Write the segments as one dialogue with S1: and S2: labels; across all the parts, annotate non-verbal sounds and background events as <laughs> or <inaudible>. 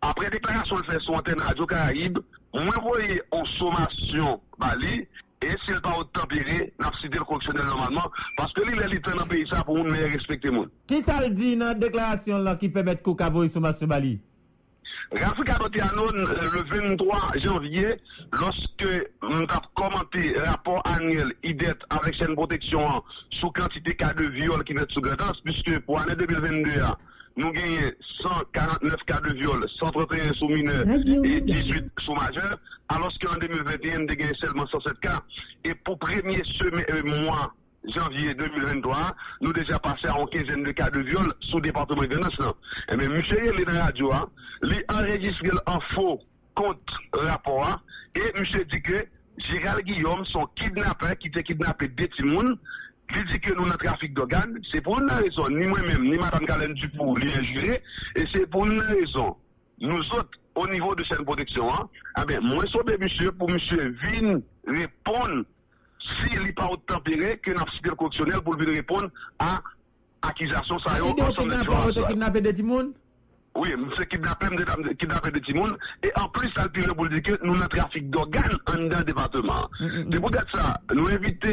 S1: Après déclaration de fait sur antenne Radio Caraïbe, moi voyais en sommation Bali, et s'il pas tempéré, n'a pas le correctionnel normalement, parce que l'île est dans le pays ça pour nous respecter monde.
S2: Qui ça le dit dans la déclaration là qui permet qu'on cavoye sommation Bali?
S1: Rafika Dotiano, le 23 janvier, lorsque nous avons commenté le rapport annuel IDET avec chaîne protection sous quantité cas de viol qui est sous gradance, puisque pour l'année 2022, nous gagnons 149 cas de viol, 131 sous mineurs et 18 sous majeurs, alors qu'en 2021, nous gagnons seulement 107 cas. Et pour premier semaine, euh, mois, janvier 2023, nous déjà passé à une quinzaine de cas de viol sous le département de Venance. Et bien, monsieur, il est dans la radio, hein, il enregistre en faux contre rapport, hein, et monsieur dit que Gérald Guillaume, son kidnappeur, qui était kidnappé des Timoun, il dit que nous avons trafic d'organes, c'est pour une raison, ni moi-même, ni Mme Galen Dupou, lui injuré, et c'est pour une raison. Nous autres, au niveau de cette protection, hein, ah ben, moi, je monsieur, pour monsieur Vin répondre, s'il n'est pas tempéré, que nous correctionnel pour lui répondre à accusation, ça y est,
S2: kidnappé des Timoun?
S1: Oui, c'est kidnappé kidnappé de Timoun. Et en plus, ça le pour dire que nous avons un trafic d'organes en dans département. C'est pour ça, nous invitons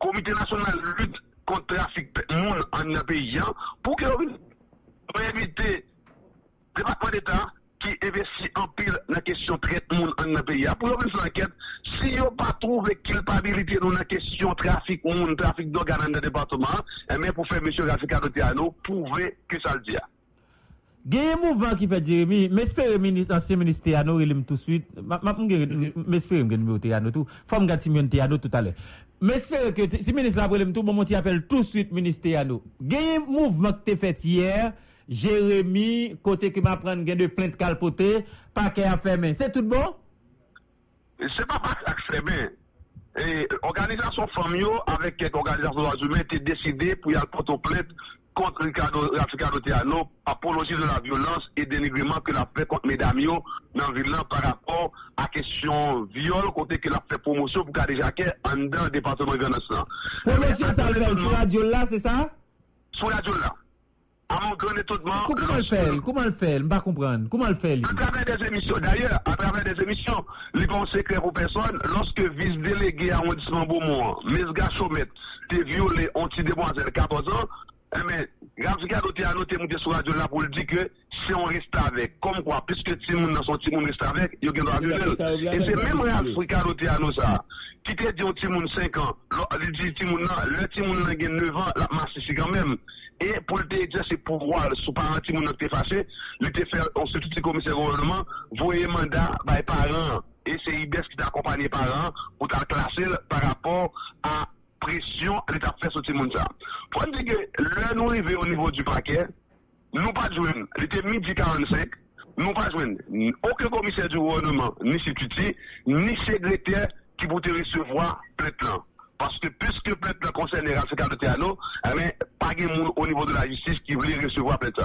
S1: Comité national de lutte contre le trafic de monde en un pays pour que nous éviter le département d'État qui investit en pile la question de traitement en pays. Pour une enquête, si vous pas trouvé culpabilité dans la question trafic monde, trafic d'organes dans le département, et bien pour faire M. Rafika Dotiano, prouvez que ça le dit.
S2: Il un mouvement qui fait Jérémy, j'espère que l'ancien ministre Théano, il tout de suite. Mais j'espère que le Théano tout. Faut me gâter Théano tout à l'heure. Mais j'espère que si le ministre Labrelem tout, bon, tu appelle tout de suite ministre Théano. Il y a un mouvement qui fait hier, Jérémy, côté qui m'apprend de plainte calpotée, paquet à fermer. C'est tout bon?
S1: C'est pas pas fermer. Et organisation famille avec quelques organisations humaines étaient décidé pour y aller porter plainte contre Ricardo, Ricardo Teano, apologie de la violence et dénigrement que l'a fait contre Mesdamio dans le ville par rapport à question viol, côté qu'il a fait promotion pour Kadé Jacquet en dans le département de
S2: ça le fait sur radio là, c'est ça?
S1: Sur radio là. À mon grand étonnement.
S2: Comment le fait? Comment le fait? Je ne pas comprendre. Comment le fait?
S1: À travers des émissions. D'ailleurs, à travers des émissions, les bons secrets pour personne, lorsque vice-délégué à arrondissement Beaumont, Mesga Chomet, t'es violé anti-demoiselle 14 ans, eh bien, Rafika Doté a noté monté sur la radio là pour dire que si on reste avec, comme quoi, puisque Timoun dans son Timoun reste avec, il y a un violer. Et c'est même Rafika Doté a nous ça. Qui te dit un Timoun 5 ans, il dit Timoun le Timoun a 9 ans, la masse c'est quand même. Et pour le exercer pouvoir sous parent qui était fâché, il était fait, on se tout commissaire gouvernement, voyez mandat par les parents. Et c'est IBES qui t'a accompagné parents pour t'a classer par rapport à pression l'État fait sur monde ça. Pour dire que là nous arrivons au niveau du paquet, nous pas jouer, il était midi 45, nous pas jouer. Aucun commissaire du gouvernement, ni secrétaire, ni secrétaire qui te recevoir plainte Parce que puisque plainte concerne les de Théano, eh pas de monde au niveau de la justice qui voulait recevoir plainte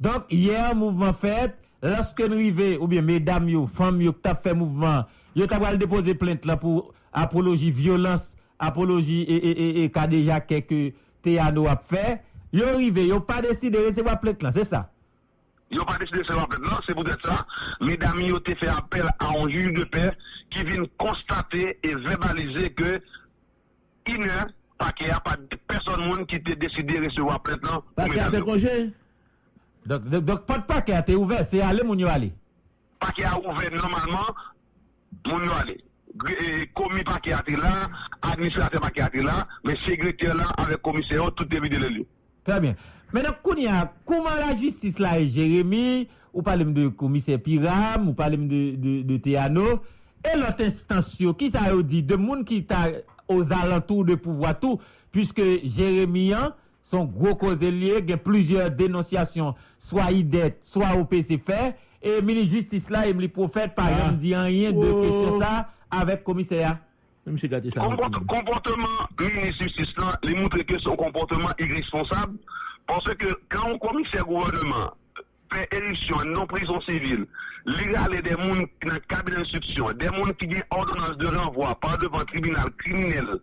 S2: Donc, hier, mouvement fait, lorsque nous arrivons, ou bien mesdames, femmes, qui fait mouvement, yo, t'as déposer plainte là pour apologie violence apoloji e, e, e, e ka deja keke teyano ap fe, yo rive, yo pa deside resewa plek lan, se
S1: sa? Yo pa deside resewa plek lan, non, se pou det sa, medami yo te fe apel an ju de pe, ki vin konstate e verbalize ke inè, pa ki a pa person moun ki te deside resewa plek lan.
S2: Non, pa ki a te konje? Dok pot pa ki a te ouve, se ale moun yo ale?
S1: Pa ki a ouve normalman, moun yo ale. komi pa ki ati la, administrate pa ki ati la, men segrete la avek komiseyon tout debi de lè li.
S2: Trè bien. Menan koun ya, kouman la jistis la e Jeremie, ou palem de komiser Piram, ou palem de, de, de Teano, e lot instansyo, ki sa yo di, de moun ki ta os alantou de pouvoatou, puisque Jeremie an, son gro koze liye, gen plusieurs denosyasyon, swa idet, swa OPC fè, e mini jistis la, em li profet, par ah. exemple, di an yen de
S3: oh. kesyon sa,
S1: avèk komiseya. Komportement mini-justice lan, li moutre ke son komportement irresponsable, panse ke kan ou komiseya gouvernement pe elisyon non prison sivil, li rale de moun nan kabine instruksyon, de moun ki gen ordonans de renvoi par devan tribunal kriminel,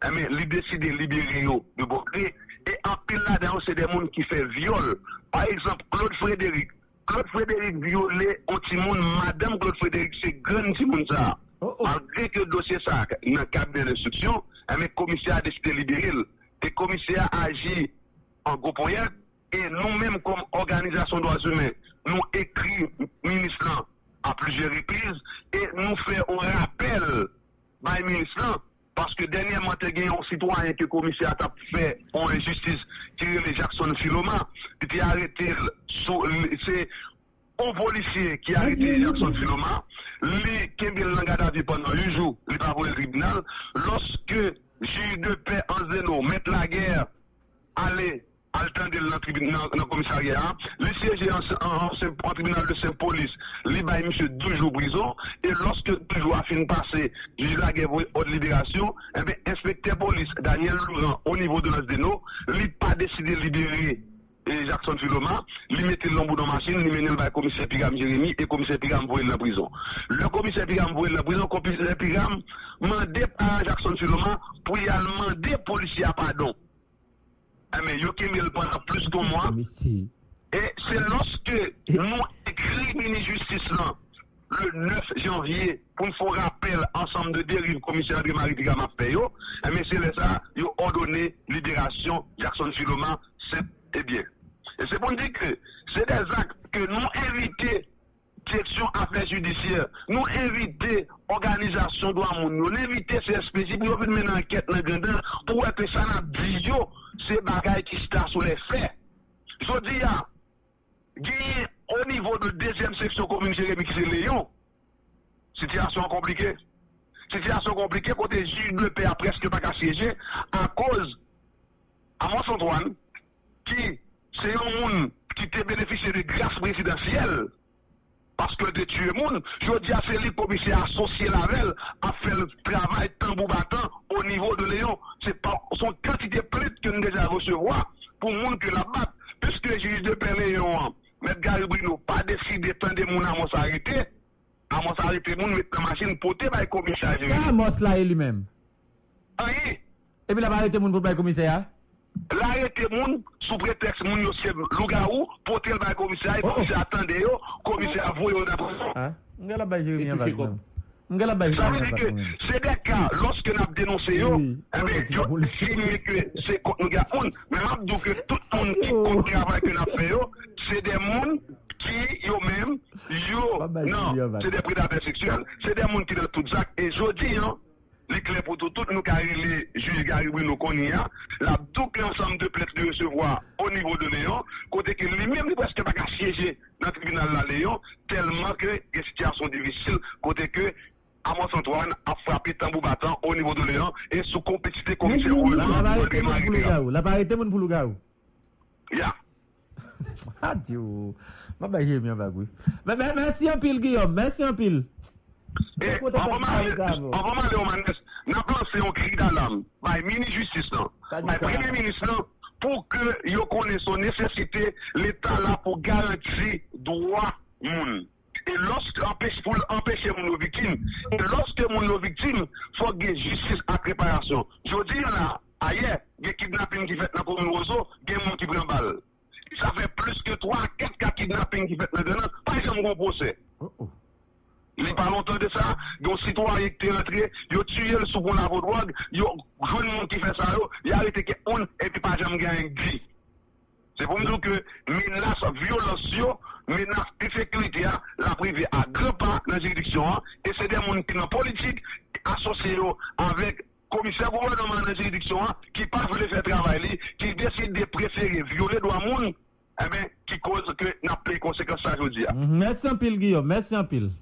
S1: ame eh li deside libere yo, de bokre, e anpil la dan ou se de bon moun ki fe viole. Par exemple, Claude Frédéric, Claude Frédéric viole o timoun, Madame Claude Frédéric, se gren timoun sa a.
S2: Oh, oh.
S1: Malgré que le dossier ça, dans le cabinet d'instruction, eh bien, le commissaire a décidé de libérer. le. Commissaire a agi en gros point. Et nous-mêmes, comme organisation droits humains, nous écrit ministre à plusieurs reprises et nous faisons un rappel par le ministre parce que dernièrement, tu as gagné un citoyen que le commissaire a fait en injustice, qui est Jackson Philoma, qui a arrêté, sous- c'est un policier qui a arrêté Jackson Philoma, lui, qui a mis le garde à vue pendant 8 jours, il va pour le tribunal, lorsque juge de paix en zéno, mettre la guerre, aller à le commissariat, le siège en, tribunal de Saint-Police, lui, bah, monsieur 12 jours prison, et lorsque 12 jours a fini de passer, juge la guerre pour libération, eh bien, inspecteur police, Daniel Laurent, au niveau de l'Asdeno, lui, pas décidé de libérer et Jackson Philoma, lui mettait l'embout dans la machine, lui menait le commissaire Pigam Jérémy et commissaire Pigam voyait dans la prison. Le commissaire Pigam voyait dans la prison, le commissaire Pigam demandait à Jackson Philoma pour y aller demander policier à pardon. Eh, mais yo qui pendant plus que moi,
S2: si.
S1: et c'est lorsque nous écrit ministre justice là, le 9 janvier, pour nous faire rappel ensemble de dérive commissaire de Marie Pigama Payo, et mais c'est là ils ont ordonné libération Jackson Philoma, c'est et bien. Et c'est pour dire que c'est des actes que nous invitons direction affaires judiciaires, nous inviter organisation droit moun, nous inviter CSPJ pour venir mener enquête dans grandeur pour voir que ça n'a dit yo, c'est bagaille qui se sur les faits. Je dis gagner au niveau de deuxième section commune Jérémy qui c'est Léon, situation compliquée. Situation compliquée côté juge de paix a presque pas qu'à siéger à cause à Mont-Antoine qui c'est un monde qui te bénéficié de grâce présidentielle parce que de tuer monde, je dis à Félix commissaire associé la veille à faire le travail tambour battant au niveau de Léon. C'est pas son quantité plainte que nous déjà recevoir pour monde que la batte. Puisque le juge de paix Léon, M. Gary Bruno, pas décidé de tendre mon amos arrêté, amos arrêté, moun mettre la machine potée par le commissaire.
S2: C'est amos là lui-même.
S1: Ah oui.
S2: Et puis la arrêté moun pour le commissaire.
S1: L'arrêté moun sous prétexte moun yo c'est loup-garou pour tel par commissaire,
S2: Oh, oh.
S1: commissaire attendez yo, commissaire
S2: bay bay
S1: Ça veut
S2: Jérémy
S1: dire
S2: en
S1: que c'est des cas, lorsque nous avons dénoncé yo, eh
S2: Oh,
S1: que c'est contre nous gars moun, mais m'a dit que tout le monde qui compte le travail que nous avons fait yo, c'est des moun qui, yo même, yo, non, c'est des prédateurs sexuels, c'est des moun qui dans tout ça, et je dis, hein, li kle pou tout, tout nou karele juj garibou nou koni ya, la douk l'ensemble de plète de recevoir au nivou de Léon, kote ke li mèm li preske baka siyeje nan tribunal la Léon, telman ke estiasyon divisil, kote ke Amos Antoine a frapi tambou batan au nivou de Léon, e sou kompetite
S2: komisyon
S1: ou
S2: la. La
S1: parete
S2: moun pou louga ou? La parete moun pou louga ou?
S1: Ya. <laughs>
S2: Ah, Adiou. Mwen bagye mwen bagwe. Mwen mersi an pil Guillaume,
S1: mersi an pil. E, anpoman Leomandes, nan plan se yon kri dalam, bay
S2: mini justice
S1: nan,
S2: bay
S1: premye minis nan, pou ke yo konen son nesesite, l'Etat la pou garanti doa moun. E loske empèche moun nou vitim, e loske moun nou vitim, fò gen justice ak reparasyon. Jodi yon la, aye, gen kidnapping ki fèt nan pou moun ozo, gen moun ki blan bal. Sa fè plus ke 3, 4 ka kidnapping ki fèt nan denan, pa yon moun kon
S2: posè. Oh
S1: oh. Li pa lontan de sa, yon sitwarye ki te rentre, yo tuye l soubon la vodwag, yo joun moun ki fè sa yo, yare te ke on, epi pa jam gen yon gri.
S4: Se pou mdou ke menas violasyon, menas efekwite ya, la prive a grepa nan jiridiksyon an, e se de moun ki nan politik, asosye yo avèk komisyen gouvernement nan jiridiksyon an, ki pa vle fè travay li, ki deside de prefere viole do a moun, e eh ben ki koz ke na ple konsekans sa jodi ya.
S2: Mersi an pil Giyo, mersi an pil.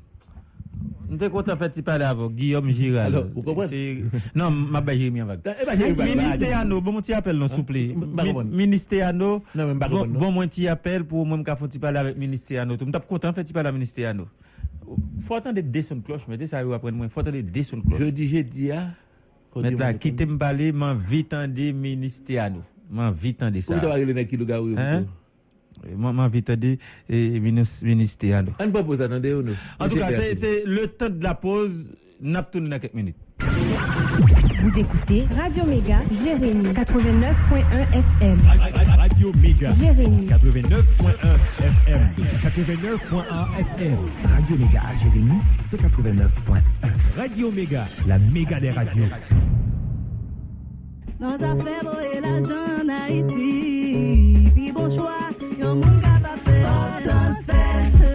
S2: Nous sommes contents de parler avec Guillaume Giral.
S3: Alors, vous comprenez
S2: Non, je vais Jérémy
S3: avec.
S2: Ministère Ano, bon, mon petit appel, non, s'il vous plaît. Ministère
S3: Ano,
S2: bon, mon petit appel pour moi, je vais parler avec Ministère Ano. Je suis content de parler avec Ministère Ano. Faut attendre des sons de cloche, mettez ça après moi. Faut attendre des sons de cloche.
S3: Je dis, je dis, ah.
S2: Maintenant, quittez me parler, m'en vite en des Ministère Ano. M'en vite en des ça.
S3: Vous avez le nez qui le gars,
S2: oui. Vite en des ministères
S3: On ne peut pas non?
S2: En tout cas, c'est le temps de la pause. N'a pas tourné dans quelques minutes.
S5: Vous écoutez Radio Méga, Jérémy, 89.1 FM.
S6: Radio Méga.
S5: Jérémy,
S6: 89.1 FM. 89.1 FM. Radio Méga, Jérémy, c'est 89.1. Radio Méga, la méga des radios.
S7: Dans affaires et l'argent en Haïti. Puis bon choix, yon moun capable faire.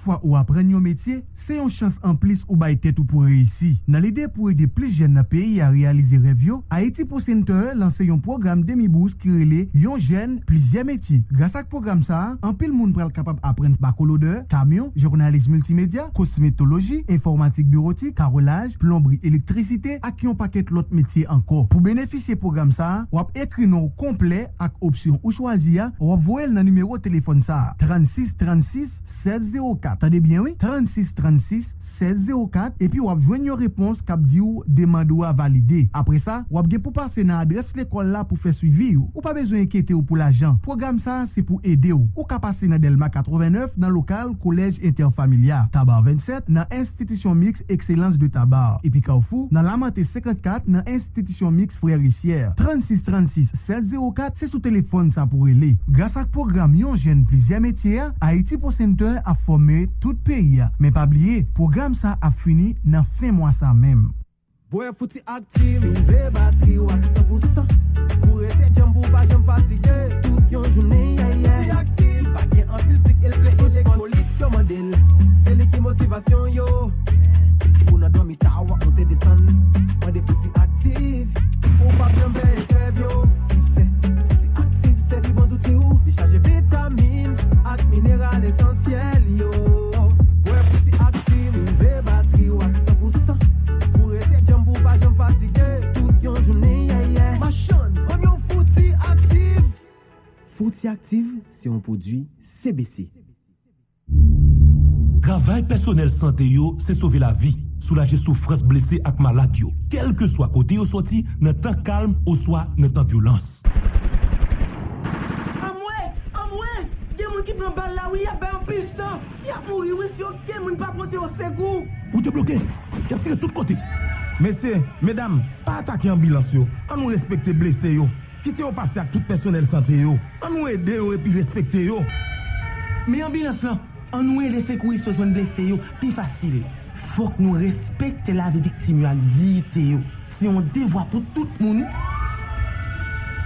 S8: Chak fwa ou apren yon metye, se yon chans an plis ou bay tet ou pou reisi. Nan lide pou ede plis jen na peyi a realize rev yo, Haiti Pro Center lanse yon program demi-bours ki rele yon jen plis jen metye. Grasa k program sa, an pil moun pral kapab apren bakolode, kamyon, journalisme multimedia, kosmetologi, informatik bureautik, karolaj, plombri, elektrisite ak yon paket lot metye anko. Pou benefisye program sa, wap ekri nou komple ak opsyon ou chwazi ya, wap voel nan numero telefon sa 36 36 16 04 04, tade bien oui? 36 36 16 04, epi wap jwen yon repons kap di ou demando a valide. Apre sa, wap gen pou pase nan adres l'ekol la pou fe suivi ou. Ou pa bezwen enkete ou pou l'ajan. Program sa, se pou ede ou. Ou ka pase nan Delma 89 nan lokal Kolej Interfamilia. Tabar 27 nan Institution Mix Excellence de Tabar. Epi ka ou fou, nan Lamante 54 nan Institution Mix Frère Richière. 36 36 16 04, se sou telefon sa pou rele. Gras ak program yon jen plizye metye, Haiti Pro Center a formé tout peyi a. Men pa bliye, program sa a fini nan fin mwa sa mem.
S9: Boy fouti aktif, si ve batri wak 100% Pou rete jem pou pa jem fatige Tout yon yo yon prodwi CBC
S10: Travail personnel santé yo, se sauver la vie. Soulager souffrance blessé ak malade yo. Quel que soit côté yo sorti, nan temps calme ou soit nan temps violence.
S9: Bal la ya ben pil san Ya si yo pa pote yo segou
S10: Ou te tout
S11: yo. Yo. Kite yo pase ak tout personel sante yo. An nou ede yo epi respekte yo.
S9: Me ambulans la, an nou ede sekoui se jwen blese yo, pi fasil. Fok nou respekte la ve diktim yo ak diite yo. Si yon devwa pou tout moun.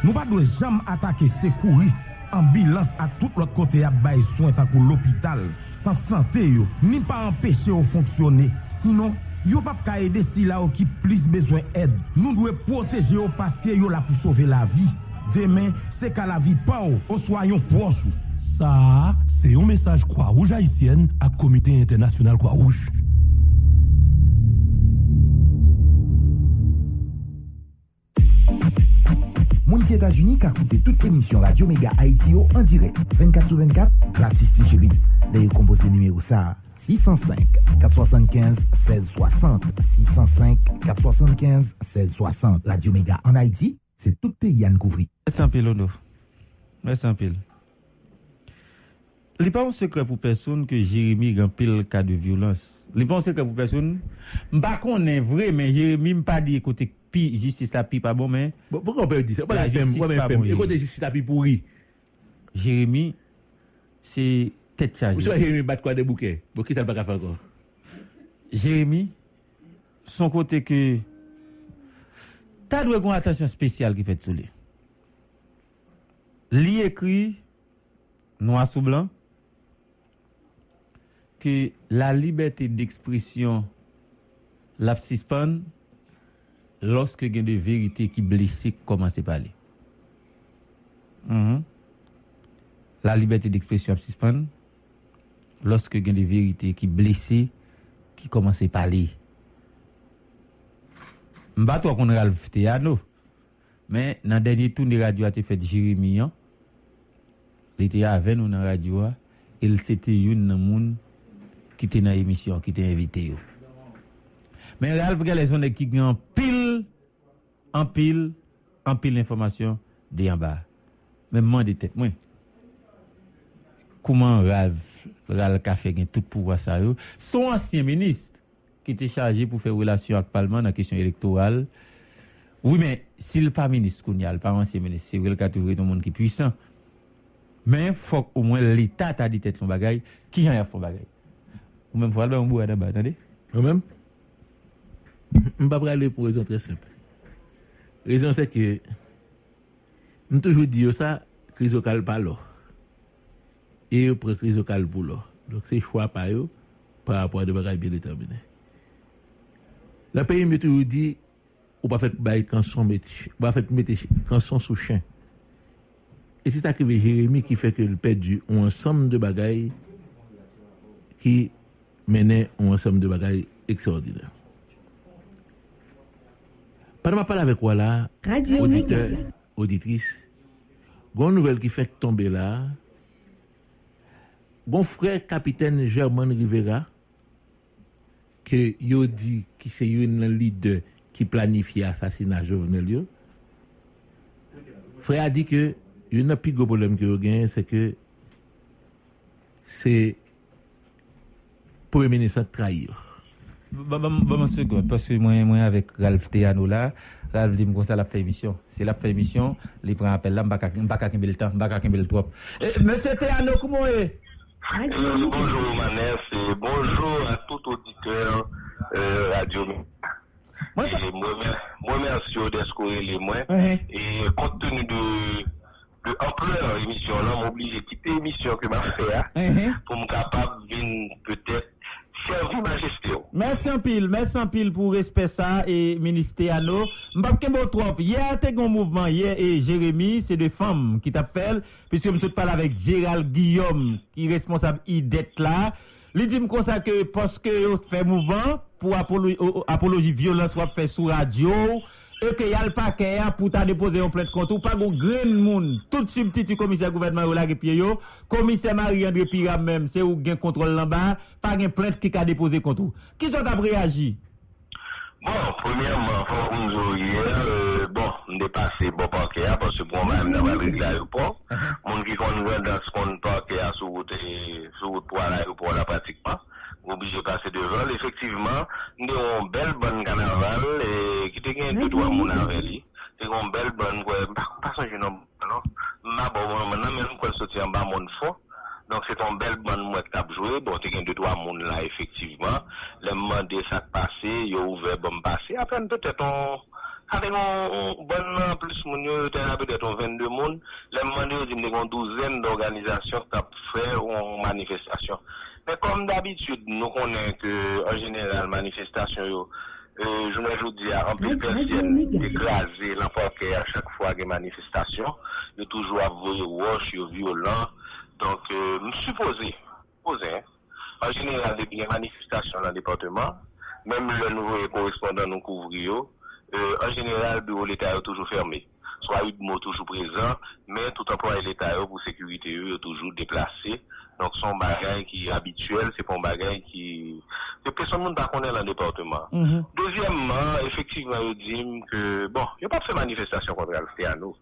S11: Nou pa dwe jam atake sekouris, ambulans ak tout lot kote ya bay soin takou l'opital. Sante sante yo, ni pa empeshe yo fonksyone. Sinon, yo pas ka aider si là qui plus besoin aide. Nous devons protéger yo parce que yo là pour sauver la vie. Demain, c'est qu'à la vie pas ou soyons proches.
S10: Ça, c'est un message Croix-Rouge haïtienne à Comité international Croix-Rouge.
S11: Ti Etats-Unis ka koute tout emisyon Radio Mega Haiti yo en direct 24 sur 24, gratis ti chéri. Le yo kompose numéro ça 605 475 1660 605 475 1660 Radio Mega en Haïti, c'est tout pays à couvrir.
S2: Merci un pile, Ono. Merci un pile. Li pa un secret pour personne que Jérémy gen pile cas de violence. Li pa un secret pour personne? M'pa konnen vrai, mais Jérémy m'pa dit côté pi justice la pi pa bon
S3: men. Pou kon pe di se?
S2: La justice
S3: pa
S2: bon.
S3: E kote justice la pi pouri?
S2: Jeremie, se tet
S3: chaje.
S2: Ou
S3: se Jeremie bat kwa de bouke? Bouke sa l pa ka fa kon?
S2: Jeremie, son kote ke ta dwe kon atensyon spesyal ki fet sou li. Li ekri noa sou blan ke la liberté d'ekspresyon la psispan loske gen de verite ki blese komanse pale. Mm -hmm. La liberté d'expression ap sispan, loske gen de verite ki blese ki komanse pale. Mba to akon ralv te yano, men nan denye tou ni radyo a te fet Jeremie an, li te ya aven ou nan radyo a, el se te youn nan moun ki te nan emisyon, ki te invite yo. Men ralv gen le zon de ki gen pil en pile, en pile d'informations de en bas. Même moi de tête, moi. Comment Ralph, Ralph Café gagne tout pouvoir ça. Son ancien ministre qui était chargé pour faire relation avec le Parlement dans la question électorale. Oui, mais s'il pas ministre Kounia, pas ancien ministre, c'est vrai cas toujours tout monde qui est puissant. Mais faut au moins l'État t'a dit tête son bagay, qui en a fait bagay. Ou même faut aller en bout à attendez.
S3: Moi-même, <coughs> je ne vais pas aller pour raison très simple. Rezon se ke, m toujou di yo sa, kriz lokal pa lo. E yo pre kriz lokal pou lo. Dok se chwa pa yo, pa apwa de bagay biye determine. La peye m toujou di, ou pa fet baye kanson meti, ou pa fet meti kanson sou chen. E si ta krive Jeremie ki fe ke l pedu ou ansam de bagay ki menen ou ansam de bagay ekstraordinèr. Pendant ma parle avec quoi là,
S5: Radio
S3: auditeur, auditrice, gon nouvelle qui fait tomber là, gon frère capitaine Germain Rivera, que yo dit qui c'est un leader qui planifie assassinat Jovenel. Frère a dit que il y a un plus gros problème que gagne, c'est que c'est Premier ministre trahir.
S2: Bon, bon, bon, bon, seconde, parce que moi, moi, avec Ralph Théano là, Ralph dit, moi, ça l'a fait émission. C'est la fait émission, il prend appel là, m'baka, m'baka kembe le temps, m'baka kembe le trop. Eh, Monsieur Théano, comment est?
S4: Euh, bonjour Manès et bonjour à tout auditeur euh, Radio et moi, mer- moi merci au descourir les moins et compte tenu de de ampleur émission là m'oblige de quitter l'émission que m'a fait hein, pour me capable de venir peut-être servi
S2: majeste ou. Mersi anpil, mersi anpil pou respet sa e minister ano. Mbap Kembo Trump, ye a te goun mouvman, ye e Jeremie, se de fam ki tap fel, piske msot pal avek Gérald Guillaume ki responsab idet la. Li di m konsa ke poske yo te fe mouvman pou apoloji violans wap fe sou radio ou, et que y a le paquet pour ta déposer un plainte contre ou pas gon grand monde tout substitut commissaire gouvernement ou la pied yo commissaire Marie-André Piram même c'est ou gen contrôle là bas pas gen plainte qui a déposé contre ou qui sont a réagi
S4: Bon, premièrement, faut nous hier, euh, bon, on dépasse bon parquet, parce que pour moi, même dans ma ville l'aéroport, <laughs> mon qui voit dans ce qu'on parquet sur route, et sur route pour l'aéroport là, pratiquement, obligé de passer devant. Effectivement, nous avons un bel bon carnaval et qui te gagne deux trois mounes avec lui. C'est un bel bon quoi. Pas son jeune homme, non. Ma bon, maintenant, même quand sortir en bas, mon fond. Donc, c'est un bel bon moi qui a joué. Bon, tu gagne deux trois mounes là, effectivement. Le moment de ça passé, il a ouvert bon passé. Après, peut-être on, avec un bon plus moun yo, peut-être un 22 moun. Le moment de, il y a une douzaine d'organisations qui ont fait une manifestation. Men kom d'abitud nou konen ke an jeneral manifestasyon yo, jounen joudi a anpil persyen degraze l'anforke a chak fwa gen manifestasyon, yo toujou avoye wosh, yo violent, donk m supose, supose, an jeneral de gen manifestasyon nan departement, menm le nouve korespondant nou kouvri yo, an jeneral bureau l'Etat yo toujou ferme. Swa yu d'mo toujou prezant, men tout anpwa l'Etat yo pou sekurite yo yo toujou deplase, Donc son bagage qui est habituel, c'est pas un bagage qui que personne ne pas connaître dans le département. Deuxièmement, effectivement, ils disent que, bon, il n'y a pas de manifestation contre. Alfreano,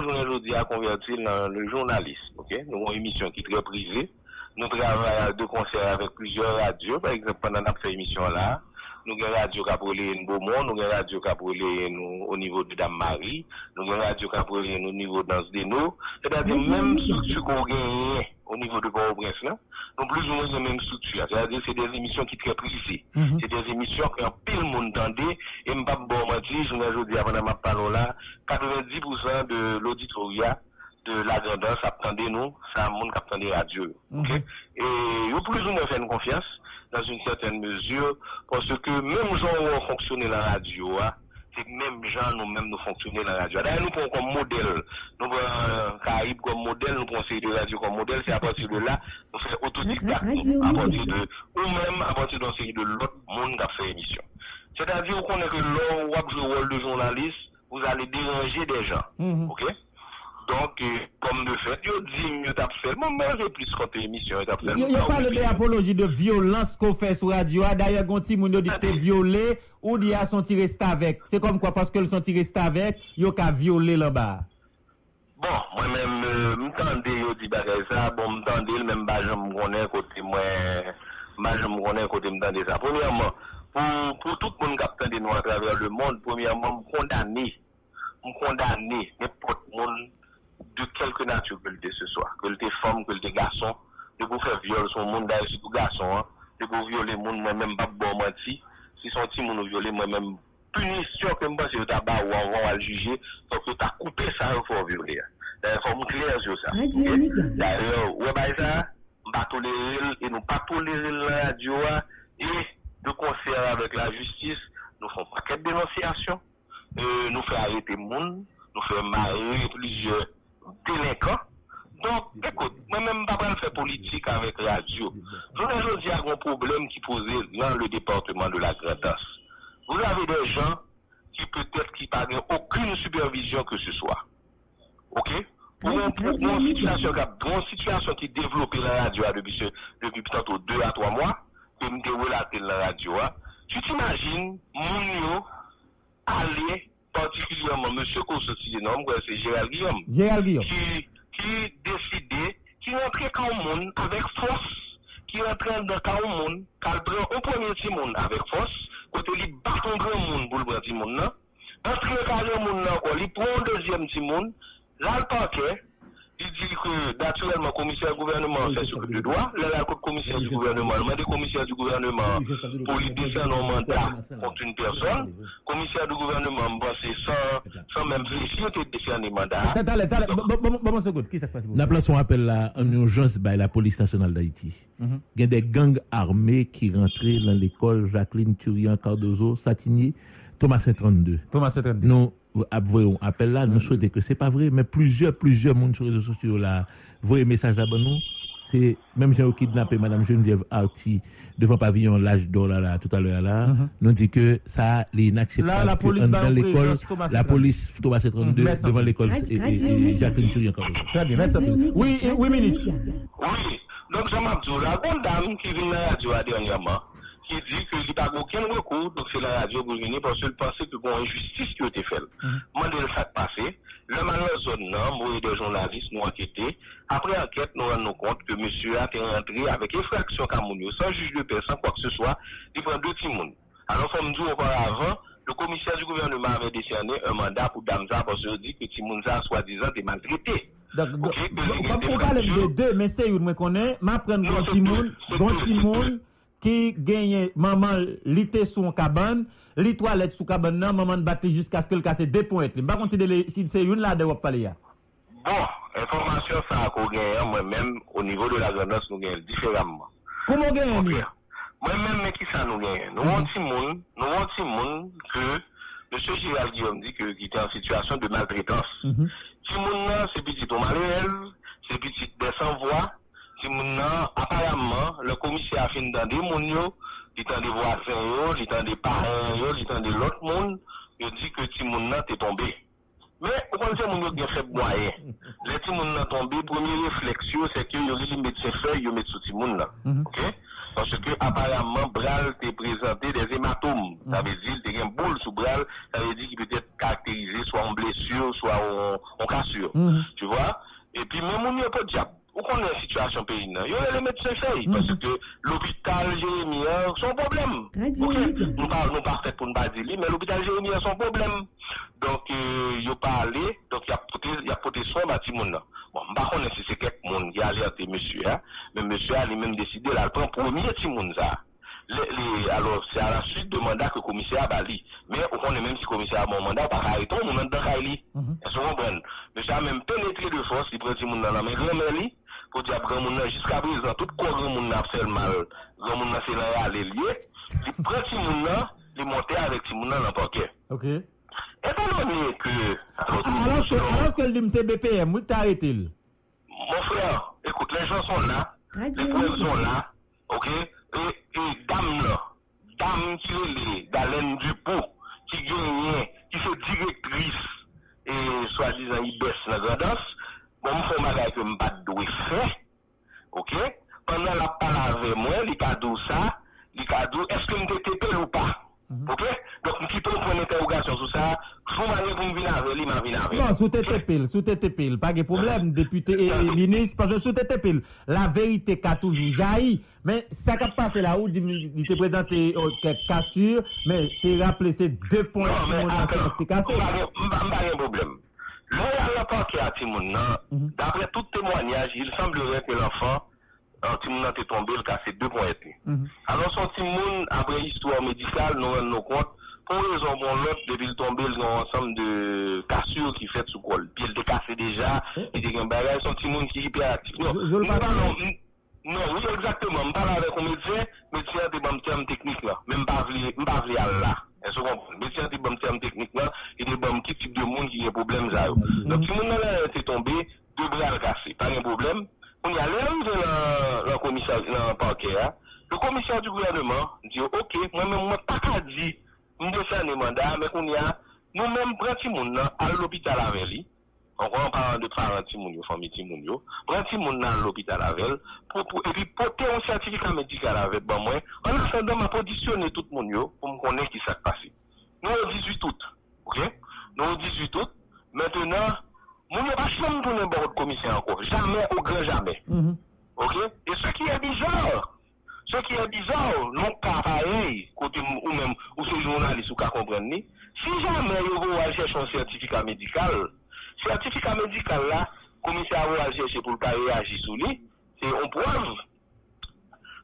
S4: journée aujourd'hui, a converti dans le journalisme, ok? Nous avons une émission qui est très privée. Nous travaillons de concert avec plusieurs radios, par exemple, pendant notre émission là. Nou gen radyo ka proleye nou Beaumont, nou gen radyo ka proleye nou o nivou de Dammari, nou gen radyo ka proleye nou o nivou d'Ansdeno. Se da di menm struktu kon genye o nivou de Port-au-Prince la, nou plus ou men se menm struktu la. Se da di se des emisyon ki tre privise. Mm-hmm. Se des emisyon ki an pil moun tende, e mbap bon mati, jounen jodi avan nan map panon la, 90% de l'auditoria de la grandeur sa ptande nou, sa moun kap tende radyo. Ok? E yo plus ou men fè nou konfians, dans une certaine mesure, parce que même gens où on la radio, hein, c'est même gens nous-mêmes nous fonctionner la radio. D'ailleurs, nous prenons comme modèle, nous prenons euh, Caraïbes comme modèle, nous prenons série de radio comme modèle, c'est à partir de là, nous faisons autodidacte, à partir de, ou même à partir d'un série de l'autre monde qui a fait émission. C'est-à-dire qu'on est que vous jouez le rôle de journaliste, vous allez déranger des gens. OK? Donk, kom de fet, yo di myo tap sel, moun mwen yo plis kote emisyon, yo tap
S2: sel. Yo non, pale de apoloji de violans ko fe sou radio ah, a, daye gonti moun yo dikte viole, ou di a son ti resta vek. Se kom kwa, paske l son ti resta vek, yo ka viole la ba.
S4: Bon, mwen men mtande yo di bagay sa, bon mtande l men bajan mkone kote mwen, bajan mkone kote mtande sa. Premiyaman, pou tout moun kapten de nou a traver le moun, premiyaman mkondane, mkondane, nepot moun, de kelke natyou ke lte se swa. Ke lte fom, ke lte gason, de pou fè viole son moun da yisi pou gason an, de pou viole moun mwen mèm bak bon mwen ti, si son ti moun ou viole mwen mèm punisyon ke mwen se yo taba ou anvan al juje, fòk yo ta koupe sa yo fò viole an. Da yon fò moun kler yo sa. Da yon, wè bay sa, mba tolere, e nou pa tolere la radyo an, e de konser avèk la justis, nou fò pakèp denosyasyon, euh, nou fè arete moun, nou fè marye plizye délinquants. Donc, écoute, moi-même, pas faire politique avec la radio. Je ne dis un problème qui posait dans le département de la Grandance. Vous avez des gens qui peut-être qui n'ont aucune supervision que ce soit. OK? Pour une, situation, situation qui développe la radio hein, depuis, depuis tantôt deux à trois mois, que je me relater la radio, hein, tu t'imagines, mon aller, particulièrement M. Kosoti, non, c'est Gérald Guillaume.
S2: Gérald Guillaume.
S4: Qui, qui décidait, qui rentrait au monde avec force, qui rentrait dans au monde, qui prend un premier petit monde avec force, côté lui bat un grand monde pour le premier petit monde. Entrer dans le monde encore, il prend un deuxième petit monde, là le parquet, il dit que, naturellement, le commissaire du gouvernement fait ce que de droit, là, le commissaire du gouvernement, le mandat commissaire du gouvernement, pour lui descendre un mandat contre une personne, commissaire du gouvernement, c'est sans, sans même réfléchir, que décerner un mandat.
S2: Attends, attends, attends, bon, bon, bon, bon, seconde. Qui ça se passe?
S3: N'a place son appel là en urgence by la police nationale d'Haïti.
S2: Mhm.
S3: Il y a des gangs armés qui rentraient dans l'école Jacqueline Turian Cardozo, Satigny, Thomas 32.
S2: Thomas 32.
S3: Nous voyons appel là, nous souhaitons que c'est pas vrai, mais plusieurs, plusieurs monde sur les réseaux sociaux là, voyez message là nous. C'est même j'ai kidnappé Madame Geneviève Arti devant pavillon l'âge d'or là, là, tout à l'heure là, nous dit que ça, les inacceptable.
S2: Là, la police
S3: dans l'école,
S2: Thomas
S3: la
S2: 32.
S3: police Thomas 32
S2: Merci.
S3: devant l'école et- et- Jacqueline.
S2: Très bien, merci. Oui, oui, ministre.
S4: Oui, donc ça m'a dit, la bonne dame qui vient dans la radio dernièrement, qui dit que n'y a pas aucun recours, donc c'est la radio pour venir parce qu'elle pensait que bon, injustice qui a été faite. Moi, de le fait passer, le malheur zone, non, moi et des journalistes nous enquêté. Après enquête, nous rendons compte que monsieur a été rentré avec effraction Camounio, sans juge de sans quoi que ce soit, il prend deux petits. Alors, comme dit auparavant, le commissaire du gouvernement avait décerné un mandat pour Damza parce qu'il dit que Timounza, soi-disant, est maltraité.
S2: Donc, on parle de deux, mais c'est une, moi connais, m'a prendre
S4: Non,
S2: grand
S4: c'est
S2: Timoun,
S4: c'est
S2: Timoun, ki genye maman li te sou an kaban, li toalet sou kaban nan, maman batli jiska skil kase depon etli. Mba konti de le, si se yon la de wap pale ya?
S4: Bon, informasyon sa akou genye mwen men, o nivou de la grandos nou genye, diferamman.
S2: Kou mwen genye
S4: mi? Mwen men men ki sa nou genye. Nou mhm. wanti moun, nou wanti moun ke, M. Gérald Guillaume di mhm. ki te an situasyon de maltretans. Ti moun nan, se pitit ou malreel, se pitit de san voa, monde là, apparemment, le commissaire a fini dans des monde yo, il est dans des voisins yo, il est dans des parents yo, il est dans de l'autre monde, il dit que là t'es tombé. Mais, au contraire, mon gen fait moyen. Les petits moun nan tombé, premier réflexion, c'est que y aurait les médecins fait, y mettre sous ti moun nan. OK? Parce que, apparemment, Bral t'est présenté des hématomes. Ça veut dire, t'es une boule sous Bral, ça veut dire qu'il peut être caractérisé soit en blessure, soit en, en cassure. Tu vois? Et puis, même on n'y a pas de diable. Ou qu'on est situation pays, nan? Yo, les médecins fait, parce que l'hôpital Jérémie, hein, son problème. OK? Nous pas, nous pas fait pour ne pas dire, mais l'hôpital Jérémie a son problème. Donc, euh, yo parlé, donc il y a porté, il y a porté soin à moun nan. Bon, m'pa connaît si c'est quelques moun qui a alerté monsieur, hein, mais monsieur a lui-même décidé, là, le premier ça. Les, alors, c'est à la suite de mandat que le commissaire a bali. Mais, on connaît même si le commissaire a bon mandat, par arrêter, on monde dans Kaili. Est-ce qu'on comprend? Monsieur a même pénétré de force, il prend ti moun nan la main, pou di ap gran moun nan, jiska prezant, tout kwa gran moun nan ap sel mal, gran moun nan se nan yale liye, li pren ti moun nan, li monte avek ti moun nan nan pake.
S2: Ok.
S4: Etan
S2: donye ke... Anan ke lim se BPM, wik ta retil?
S4: Mon frère, ekoute, les gens son la, les preuves son la, ok, e dam la, dam ki le, dalen du pou, ki genye, ki se direktris, e swa dizan ibes na gradans, mwen fè magay ke mbat dwe fè, ok, pandan la palave mwen, li ka dou sa, li ka dou, eske mte tepel ou pa, mhm. ok, dok mkito mwen interrogasyon sou sa, sou manye pou mvin ave, li man vin ave. Non, sou te
S2: tepel, sou te tepel, pa ge problem, ah. depute e ah. minis, panse sou te tepel, la verite katou vi jayi, men sa kap pase la ou, di te prezante kek kasur, men se rappele se
S4: deponasyon, mba gen problem, il y a à Timoun, nan, d'après tout témoignage, il semblerait que l'enfant, en Timoun nan te tombé, le cassé deux points. Alors, son Timoun, après histoire médicale, nous rendons compte, pour raison bon l'autre, depuis le tombé, ils ont un ensemble de cassures qui fait sous col. Puis il était cassé déjà, il était un bagage, son Timoun qui est hyper actif. Non, nous parlons- Non, oui, exactement. Je parle avec un médecin. Le médecin a des bons termes techniques là. Mais je ne parle pas là. Le médecin a des bons termes techniques là. Il y a bon qui type de monde qui a des problèmes là. Donc, si mon là était tombé, deux bras cassés. Pas de problème. On y allait dans le commissaire, dans le parquet. Le commissaire du gouvernement dit Ok, moi-même, moi, pas qu'à dire, je vais faire un mandat, mais qu'on y a, nous-mêmes, prends tout le monde à l'hôpital avec lui. Ankon paran de paran ti moun yo, fami ti moun yo, pran ti moun nan l'opital avel, epi pote yon sertifika medikal avel ban mwen, an asan dan ma prodisyon ne tout moun yo pou m konen ki sak pasi. Nou yo 18 out, ok? Nou yo 18 out, maintenant, moun yo pa chanm tounen barot komisyen anko, jamen ou gran jamen, mm -hmm. ok? E se ki e bizar, se ki e bizar, nou ka parey, kote ou men, ou se jounalist ou ka kompren ni, si jamen yo vou al chèch yon sertifika medikal, certificat médical là, commissaire va chercher pour le pas réagir sur lui, c'est on preuve.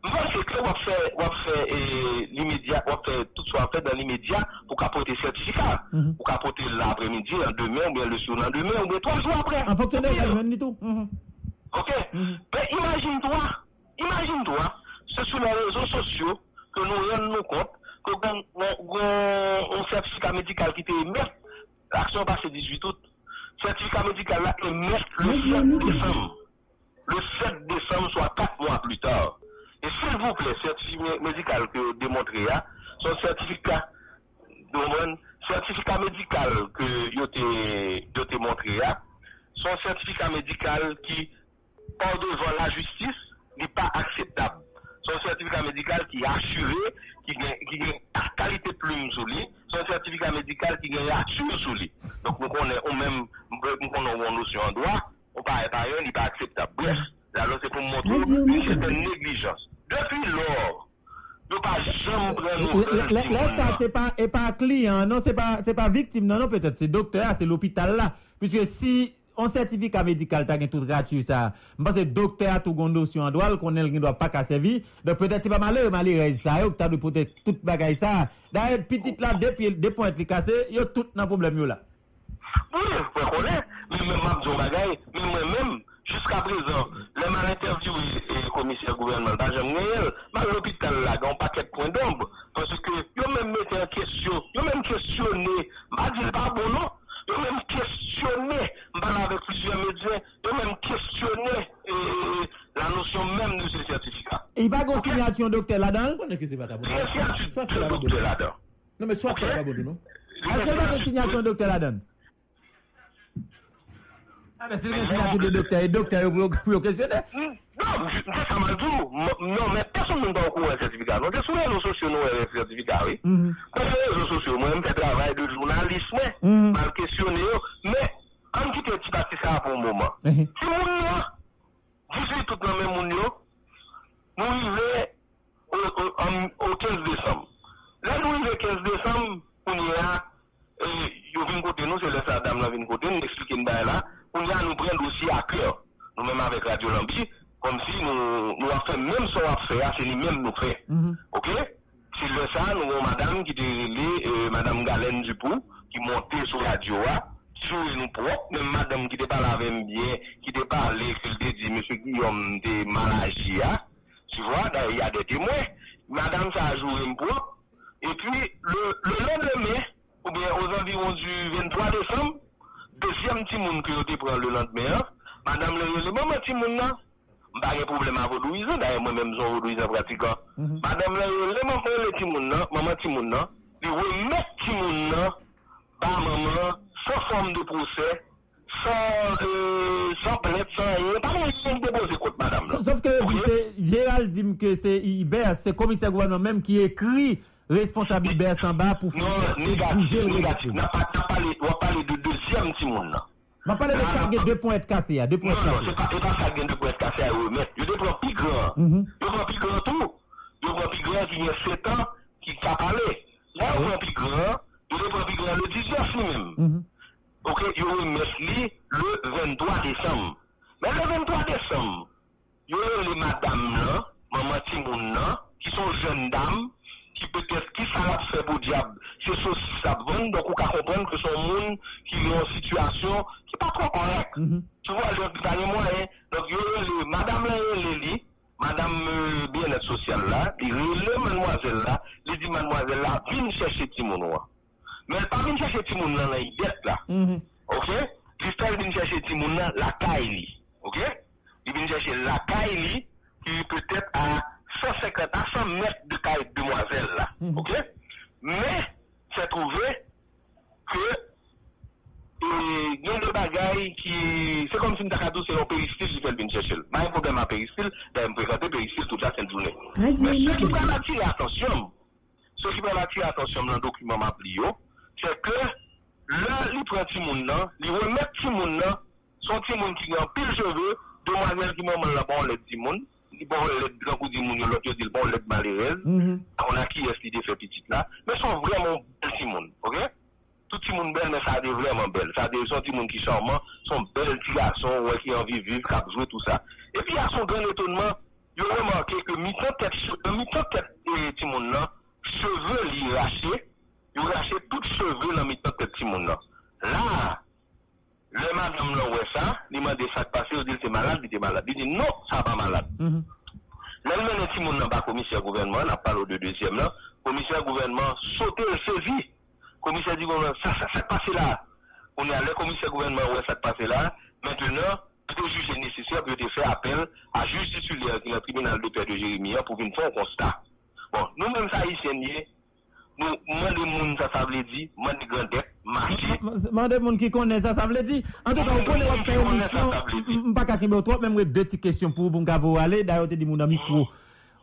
S4: Moi, c'est que on va faire eh, l'immédiat, on va faire tout soit fait dans l'immédiat pour capoter certificat. Pour capoter l'après-midi, le lendemain, ou bien le surlendemain, ou bien trois jours après.
S2: En des tout. Mhm.
S4: Ok? Mais imagine-toi, imagine-toi, c'est sur les réseaux sociaux que nous rendons compte que on, un certificat médical qui était émis, l'action passée 18 août, certificat médical là émis le 7 décembre. Le 7 décembre, soit 4 mois plus tard. Et s'il vous plaît, certificat médical que vous démontrez là, son certificat certificat médical que yo te montré là, son certificat médical qui, par devant la justice, n'est pas acceptable. son sertifikat medikal ki asyre, ki gen kalite ploum sou li, son sertifikat medikal ki gen asyre sou li. Donk mwen konen, mwen men, mwen konen mwen nosyon an doa, mwen pa repayon, li pa aksepta. Bref, la lò se pou mwoto, mwen jete neglijans. Depi lor, yo pa
S2: jom pren nou pren si mwen. Lè sa, se pa kliyan, non, se pa viktim, non, non, petet, se doktor, se l'opital la, pwiske si on certificat médical, t'as tout gratuit, ça. Pense que docteur a tout gon notion en droit, qu'on ne doit pas casser vie. Donc peut-être c'est pas malheureux, malheureux, ça, yo, t'as de peut-être tout bagaille ça. D'ailleurs, petite là, depuis, deux points qui cassés, yo, tout dans problème, yo.
S4: Oui, mais même mais moi-même, jusqu'à présent, les mal interviewé et commissaire gouvernemental, j'aime bien, mais à l'hôpital là, un paquet de points d'ombre,
S2: docteur là-dedans
S3: On que c'est pas Soit c'est
S4: docteur là-dedans.
S3: Non, mais soit c'est vagabond, non?
S2: Est-ce que vous signature docteur là-dedans Ah, mais c'est une signature de docteur. et docteur, vous vous questionnez?
S4: Non, c'est ça, Malzou. Non, mais personne ne va au courant de certificat. Donc, sur les réseaux sociaux, nous, les certificats, oui. Mm-hmm. Sur les réseaux sociaux, moi, je fais travail de journalisme, mm-hmm. mal questionné, mais en quitte un petit parti ça pour un moment. Mm-hmm. Si vous, vous suivez tout le même monde, nous, nous, ou 15 Desem. La nou yon 15 Desem, pou nou ya, yo vin kote nou, se lè sa dam nan vin kote, nou eksplike n bay la, pou nou ya nou pren dosi a kèr. Nou mèm avèk Radio Lambi, kom si nou a fè mèm son a fè, se li mèm nou fè. Ok? Se lè sa, nou yon madame ki te lè, madame Galen Dupou, ki monte sou radio a, sou nou prop, men madame ki te pala avèm bien, ki te pale, ki te di, mèche Guillaume de Malagia, Tu vois, il y a des témoins. Madame, ça a joué une propre. Et puis, le, le lendemain, ou bien aux environs du 23 décembre, deuxième petit monde que j'ai pris le lendemain, madame le dit, mhm. maman, petit monde là, pas de problème avec Louise, d'ailleurs, moi-même, j'ai Louise pratiquant. Madame le dit, maman, le petit monde là, maman, petit monde là, il remet petit monde là, par maman, sans forme de procès, sans, euh, sans rien, de madame là.
S2: Sauf que Gérald dit que c'est Ibert, c'est le commissaire gouvernement même qui écrit responsable Ibert en bas pour
S4: Non, négatif,
S2: le
S4: négatif. N'a pas, n'a pas les, on va parler de deuxième petit monde là.
S2: Je parle de ça, il y a deux points de cassé, il y a deux points
S4: Non,
S2: de
S4: non,
S2: cassé.
S4: c'est pas, c'est pas ça qui vient de pour être cassé à remettre. Je te prends plus grand. Je prends plus grand tout. Je prends plus grand qui 7 ans, qui a parlé. Là, je prends plus grand. Je te prends plus grand le 19 lui-même. Ok, je remettre lui le 23 décembre. Mais le 23 décembre, il y a les madames là, maman Timoun là, qui sont jeunes dames, qui peut-être qui ça l'a fait pour diable. C'est ça ça vend, donc on peut comprendre que son monde qui est en situation qui n'est pas trop correcte. Tu vois, le dernier moyen. Donc, il y a les, madame là, les, madame euh, bien-être sociale là, il le mademoiselle là, il dit mademoiselle là, viens chercher Timoun là. Men pa vin chache ti moun nan nan yi det la. Mhm. Ok? Jista vin chache ti moun nan lakay li. Ok? Vin chache lakay li ki peut-et a 150 a 100 mètres de caille demoiselle là. Mm -hmm. OK Mais c'est trouvé que il y a des bagailles qui c'est comme si Ndakadou c'est un péristyle qui fait venir chercher. Mais un problème à péristyle, d'ailleurs me présenter péristyle toute la fin de
S5: journée.
S4: Mais ce qui va attirer attention, ce qui va attirer attention dans le document m'a c'est que là, il prend tout le monde là, il remet tout le monde là, son petit monde qui a pile cheveux, de manière du moment là, bon, le petit monde, il bon, le grand coup du monde, l'autre dit, bon, le malheureuse, mm-hmm. on a qui est-ce qui fait petite là, mais sont vraiment bel petit monde, ok? Tout petit monde bel, mais ça a vraiment belle, ça a des petits monde qui charmant, sont belles petits garçons, ouais, qui ont envie de vivre, qui ont joué tout ça. Et puis, à son grand étonnement, il a remarqué que mi-temps tête, mi-temps tête, tout le monde là, cheveux, il lâché, il a lâché tout cheveux dans mi-temps tête, petit monde là. Le madame là, ouais, ça, il m'a dit ça passé, il dit c'est malade, il dit malade. Il dit non, ça pas malade. Là, il m'a dit, mon n'a pas commissaire gouvernement, on a parlé de deuxième là, commissaire gouvernement sauté le saisi. Commissaire du gouvernement, ça, ça, ça passé là. On est allé, commissaire gouvernement, ouais, ça passé là. Maintenant, tout juge nécessaire pour te faire appel à juge titulaire qui est le tribunal de paix de Jérémie pour venir faire un constat. Bon, nous-mêmes, ça, ici, ça, ça veut dire, moi, les grands dettes, marché.
S2: Mandez moun qui connaît ça, ça veut dire. En tout cas, vous connaissez votre émission. M- Pas qu'à kimbe trop, même avec deux petites questions pour vous vous aller. D'ailleurs, te dit mon ami micro.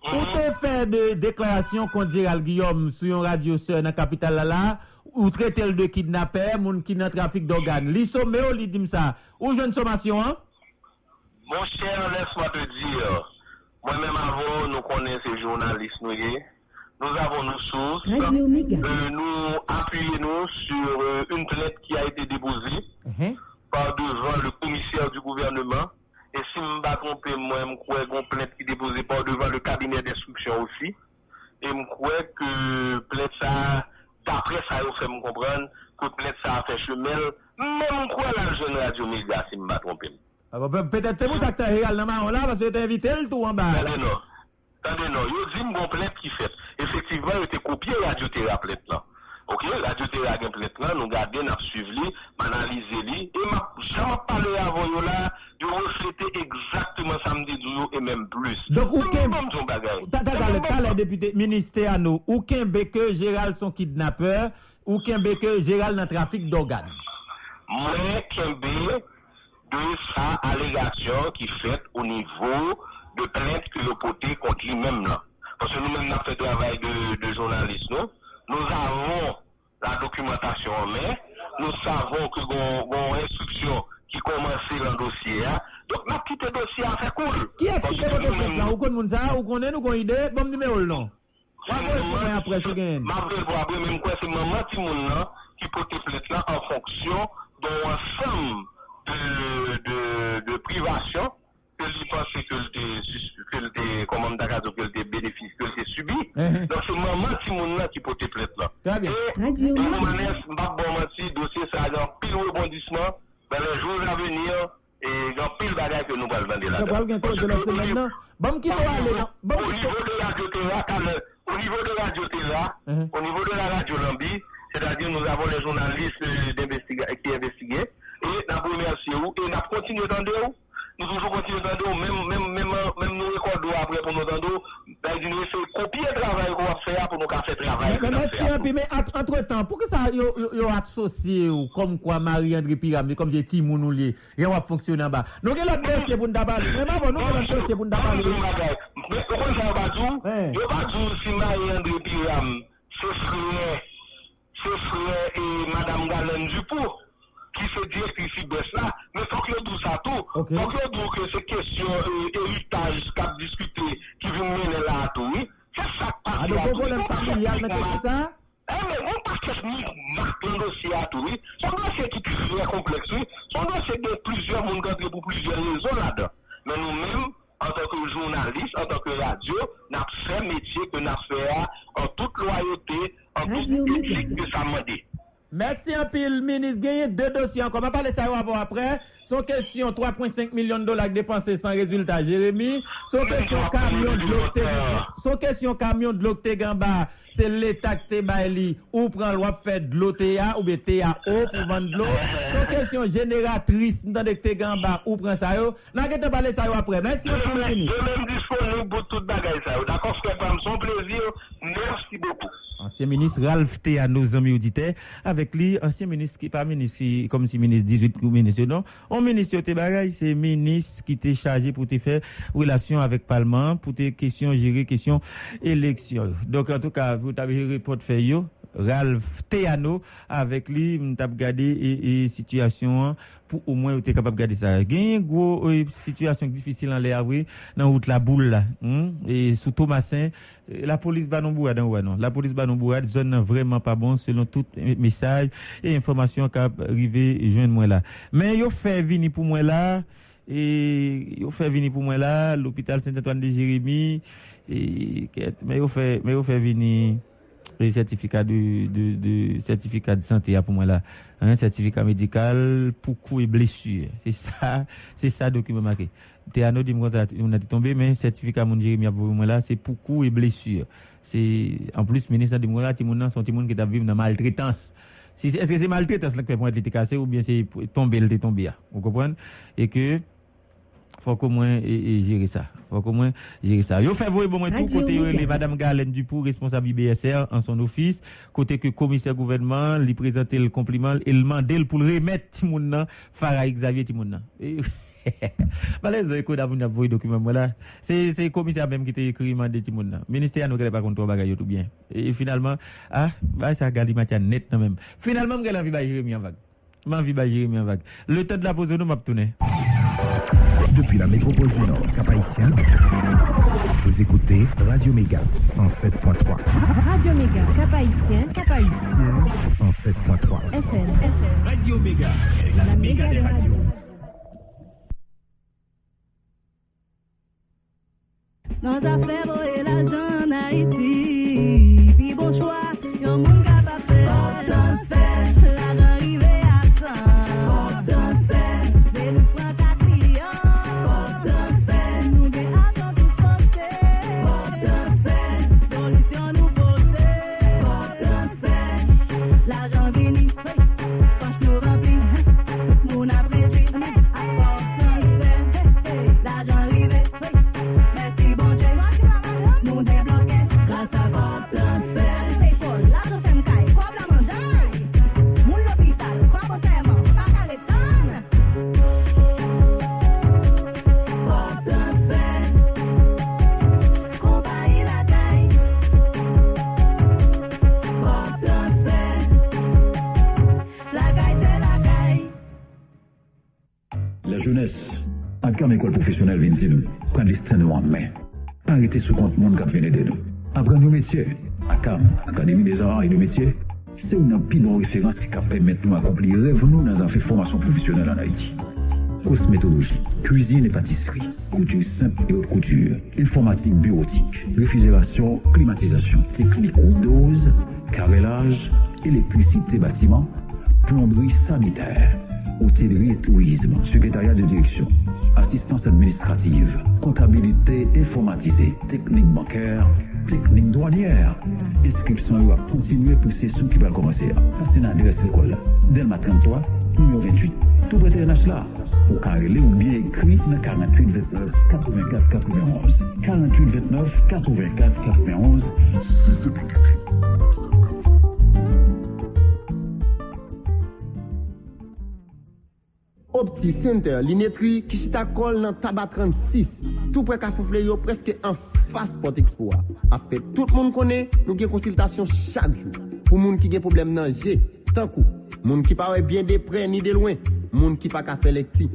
S2: Ou te fait de déclaration contre Gérald Guillaume sur une radio sur dans la capitale là, là, ou traiter le de kidnappeur, moun qui dans trafic d'organes? Li somme ou li dim ça. Ou jeune sommation, hein?
S4: Mon cher, laisse-moi te dire, moi-même avant, nous connaissons ces journalistes, nous, y est. nous avons nos sources. Euh, nous appuyons sur euh, une plainte qui a été déposée par devant le commissaire du gouvernement. Et si je ne me pas trompé, moi, je crois qu'on plainte qui est déposée par devant le cabinet d'instruction aussi. Et je crois que plainte ça, d'après ça, il fait me comprendre que plainte ça a fait chemin. Même quoi la jeune radio média, si je ne me pas trompé.
S2: Ah, peut- Peut-être c'est vous acteur réel dans là, parce que t'as invité le tout en bas.
S4: non. Attendez, non. Yo dit mon plainte qui fait. Effectivement, il était copié Radio Terra plainte là. Ok, Radio Terra gen plainte là, nous gardons, nous suivons, nous analysons li. Et ma, ça m'a parlé avant yo là, yo reflété exactement samedi du et même plus.
S2: Donc, ou
S4: Même comme son bagage.
S2: T'as t'as le t'as les députés ministère à nous. Ou qu'un que Gérald son kidnappeur, ou qu'un que Gérald dans trafic d'organes.
S4: Moi, Kembe, de sa allégation qui fait au niveau de plainte que le poté contre lui-même là. Parce que nous-mêmes, nous avons fait travail de, de journaliste, nous. Nous avons la documentation en main. Nous savons que nous avons instruction qui commence dans le dossier. hein. Donc, nous quitté le dossier à faire cool.
S2: Qui est-ce
S4: Parce
S2: qui fait là? Ça une idée? Bon numéro le nom. Moi, je après ce gain.
S4: Ma vre pou apre menm kwa se maman ti moun nan ki pote plet la an fonksyon don ansam de, de, ke li pense ke l te, ke l te, koman da kazo, ke l te benefis, ke l te subi.
S2: Mhm.
S4: Don se maman ti moun nan ki pote plet la.
S2: Très bien.
S4: E
S5: Mega.
S4: nou manes, mbak bon manti, dosye sa jan pil rebondisman, ben le jour à venir, e jan pil bagay ke nou bal vende la.
S2: Ça va bien cause de la semaine là. Bon qui doit aller là? Bon
S4: Au
S2: qui
S4: niveau de Radio Terra, le- au niveau de Radio Terra, au niveau de la Radio Lambi, c'est-à-dire nous avons les journalistes euh, qui investiguent, et nous vous, et nous avons continué d'entendre. Nous toujours continuer d'entendre même, même, même, même nous recordons après pour nous entendre, ben, nous copier le travail qu'on va faire pour nous faire travail.
S2: Mais entre temps, pour que ça yo associé ou comme quoi Marie-André Pyramide, comme j'ai dit mon ou lié, et on va fonctionner en bas. Nous avons l'autre dossier pour nous parler. Nous avons l'autre dossier pour nous parler.
S4: Mais pourquoi ça va tout?
S2: Ouais.
S4: Je vais dire si Marie-André Piram, c'est frère, c'est frère et Madame Galen Dupont, qui se directrice CIBES là, mais faut que tout ça tout.
S2: Ok.
S4: Faut que tout que c'est question euh, héritage qu'a discuté, qui vient mener là à tout, oui. C'est ça qui
S2: donc, un problème familial, mais c'est ça?
S4: Eh, mais on pas technique marque un dossier à tout, oui. C'est un dossier qui est très complexe, oui. C'est un dossier de plusieurs mondes qui pour plusieurs raisons là-dedans. Mais nous-mêmes, en tant que journalistes, en tant que radio, nous avons fait métier que nous avons fait en toute loyauté, en toute éthique que ça m'a dit.
S2: Merci un pile, ministre. Gagné deux dossiers encore. On va parler ça avant après. Son question 3,5 millions de dollars dépensés sans résultat, Jérémy. Son question camion de. Son question camion de l'Octé Gamba. C'est l'État qui te ou prend loi fait de l'OTA ou bien TAO pour vendre de l'eau. Son question génératrice dans de te Gamba ou prend ça yo. N'a parler ça après. Merci un pile, ministre.
S4: Je même disponible pour toute bagaille ça. D'accord, c'est son plaisir. Merci beaucoup.
S2: Ancien ministre Ralph Théa, nos amis auditeurs, avec lui, ancien ministre qui pas ministre, comme si ministre 18 ou ministre, non. On ministre te bagay, c'est ministre qui t'est chargé pour te faire relation avec Parlement, pour tes questions, gérer questions élections. Donc, en tout cas, vous avez portefeuille, Ralph Théano, avec lui, m't'a regardé et, et situation, pour au moins, t'es capable de garder ça. Une gros euh, situation difficile dans les avoués, dans route la boule, là, hein, et sous Thomasin, euh, la police va non bourrade, ouais, non. La police va non bourrade, zone vraiment pas bon, selon tout message et information qu'a arrivé joindre moi là. Mais yo fait venir pour moi là, et yo fait venir pour moi là, l'hôpital Saint-Antoine de Jérémie, et, mais yo fait, mais yo fait venir, le certificat de, de, de certificat de santé là, pour moi là. Un certificat médical pour coups et blessures. C'est ça <laughs> c'est ça document marqué. Théano dit moi on a tombé mais certificat mon Jérémie a pour moi là c'est pour coups et blessures. C'est en plus ministre dit moi là ti moun nan son ti qui t'a vivre dans maltraitance. Si est-ce que c'est maltraitance là que point était cassé ou bien c'est tomber était tombé là vous comprenez? Et que faut qu'au moins gérer ça. Faut qu'au moins gérer ça. Yo fait voir bon tout côté
S5: Mega.
S2: les madame Galen Dupont responsable IBSR en son office, côté que commissaire gouvernement lui présenter le compliment et le mandel pour remettre Timoun nan Farah Xavier Timoun nan. <laughs> Malaise écoute avant d'avoir document là. C'est c'est commissaire même qui t'a écrit mandé Timoun nan. Ministère nous pas contre bagaille tout bien. Et finalement ah bah ça gali matin net même. Finalement m'gèle envie ba Jérémy en vague. M'envie ba Jérémy en vague. Le temps de la pause nous m'a tourner.
S11: Depuis la métropole du Nord, Cap-Haïtien, vous écoutez Radio Méga 107.3.
S5: Radio Méga, Cap Haïtien, Cap Haïtien,
S11: 107.3.
S5: FM, FM.
S6: Radio Méga, la méga des radios.
S7: Dans affaires et l'argent en Haïti, puis bon choix, yon moun capable faire. transfert,
S12: La jeunesse, à quand l'école professionnelle vient de nous, prendre destin en main. Arrêtez sous compte monde qui vient de nous. Apprendre nos métiers. À CAM, Académie des arts et des métiers, c'est une pile de référence qui permet nous d'accomplir rêve nous dans une formation professionnelle en Haïti. Cosmétologie, cuisine et pâtisserie, couture simple et haute couture, informatique bureautique, réfrigération, climatisation, technique dose, carrelage, électricité bâtiment, plomberie sanitaire, hôtellerie et tourisme, secrétariat de direction, assistance administrative, comptabilité informatisée, technique bancaire, technique douanière. Inscription va continuer pour ces sous qui va commencer. Passez dans l'adresse l'école. Delma 33, numéro 28. Tout près de là. Ou carrelé ou bien écrit dans 48 29 84 91. 48 29 84 91.
S13: Opti Center, linetri, kishita kol nan taba 36, tou pre ka foufle yo preske an fas pot ekspo a. A fe tout moun kone, nou gen konsiltasyon chak jou. Pou moun ki gen problem nan je, tankou. Moun ki pa we bien de pre ni de lwen, moun ki pa ka fe lekti.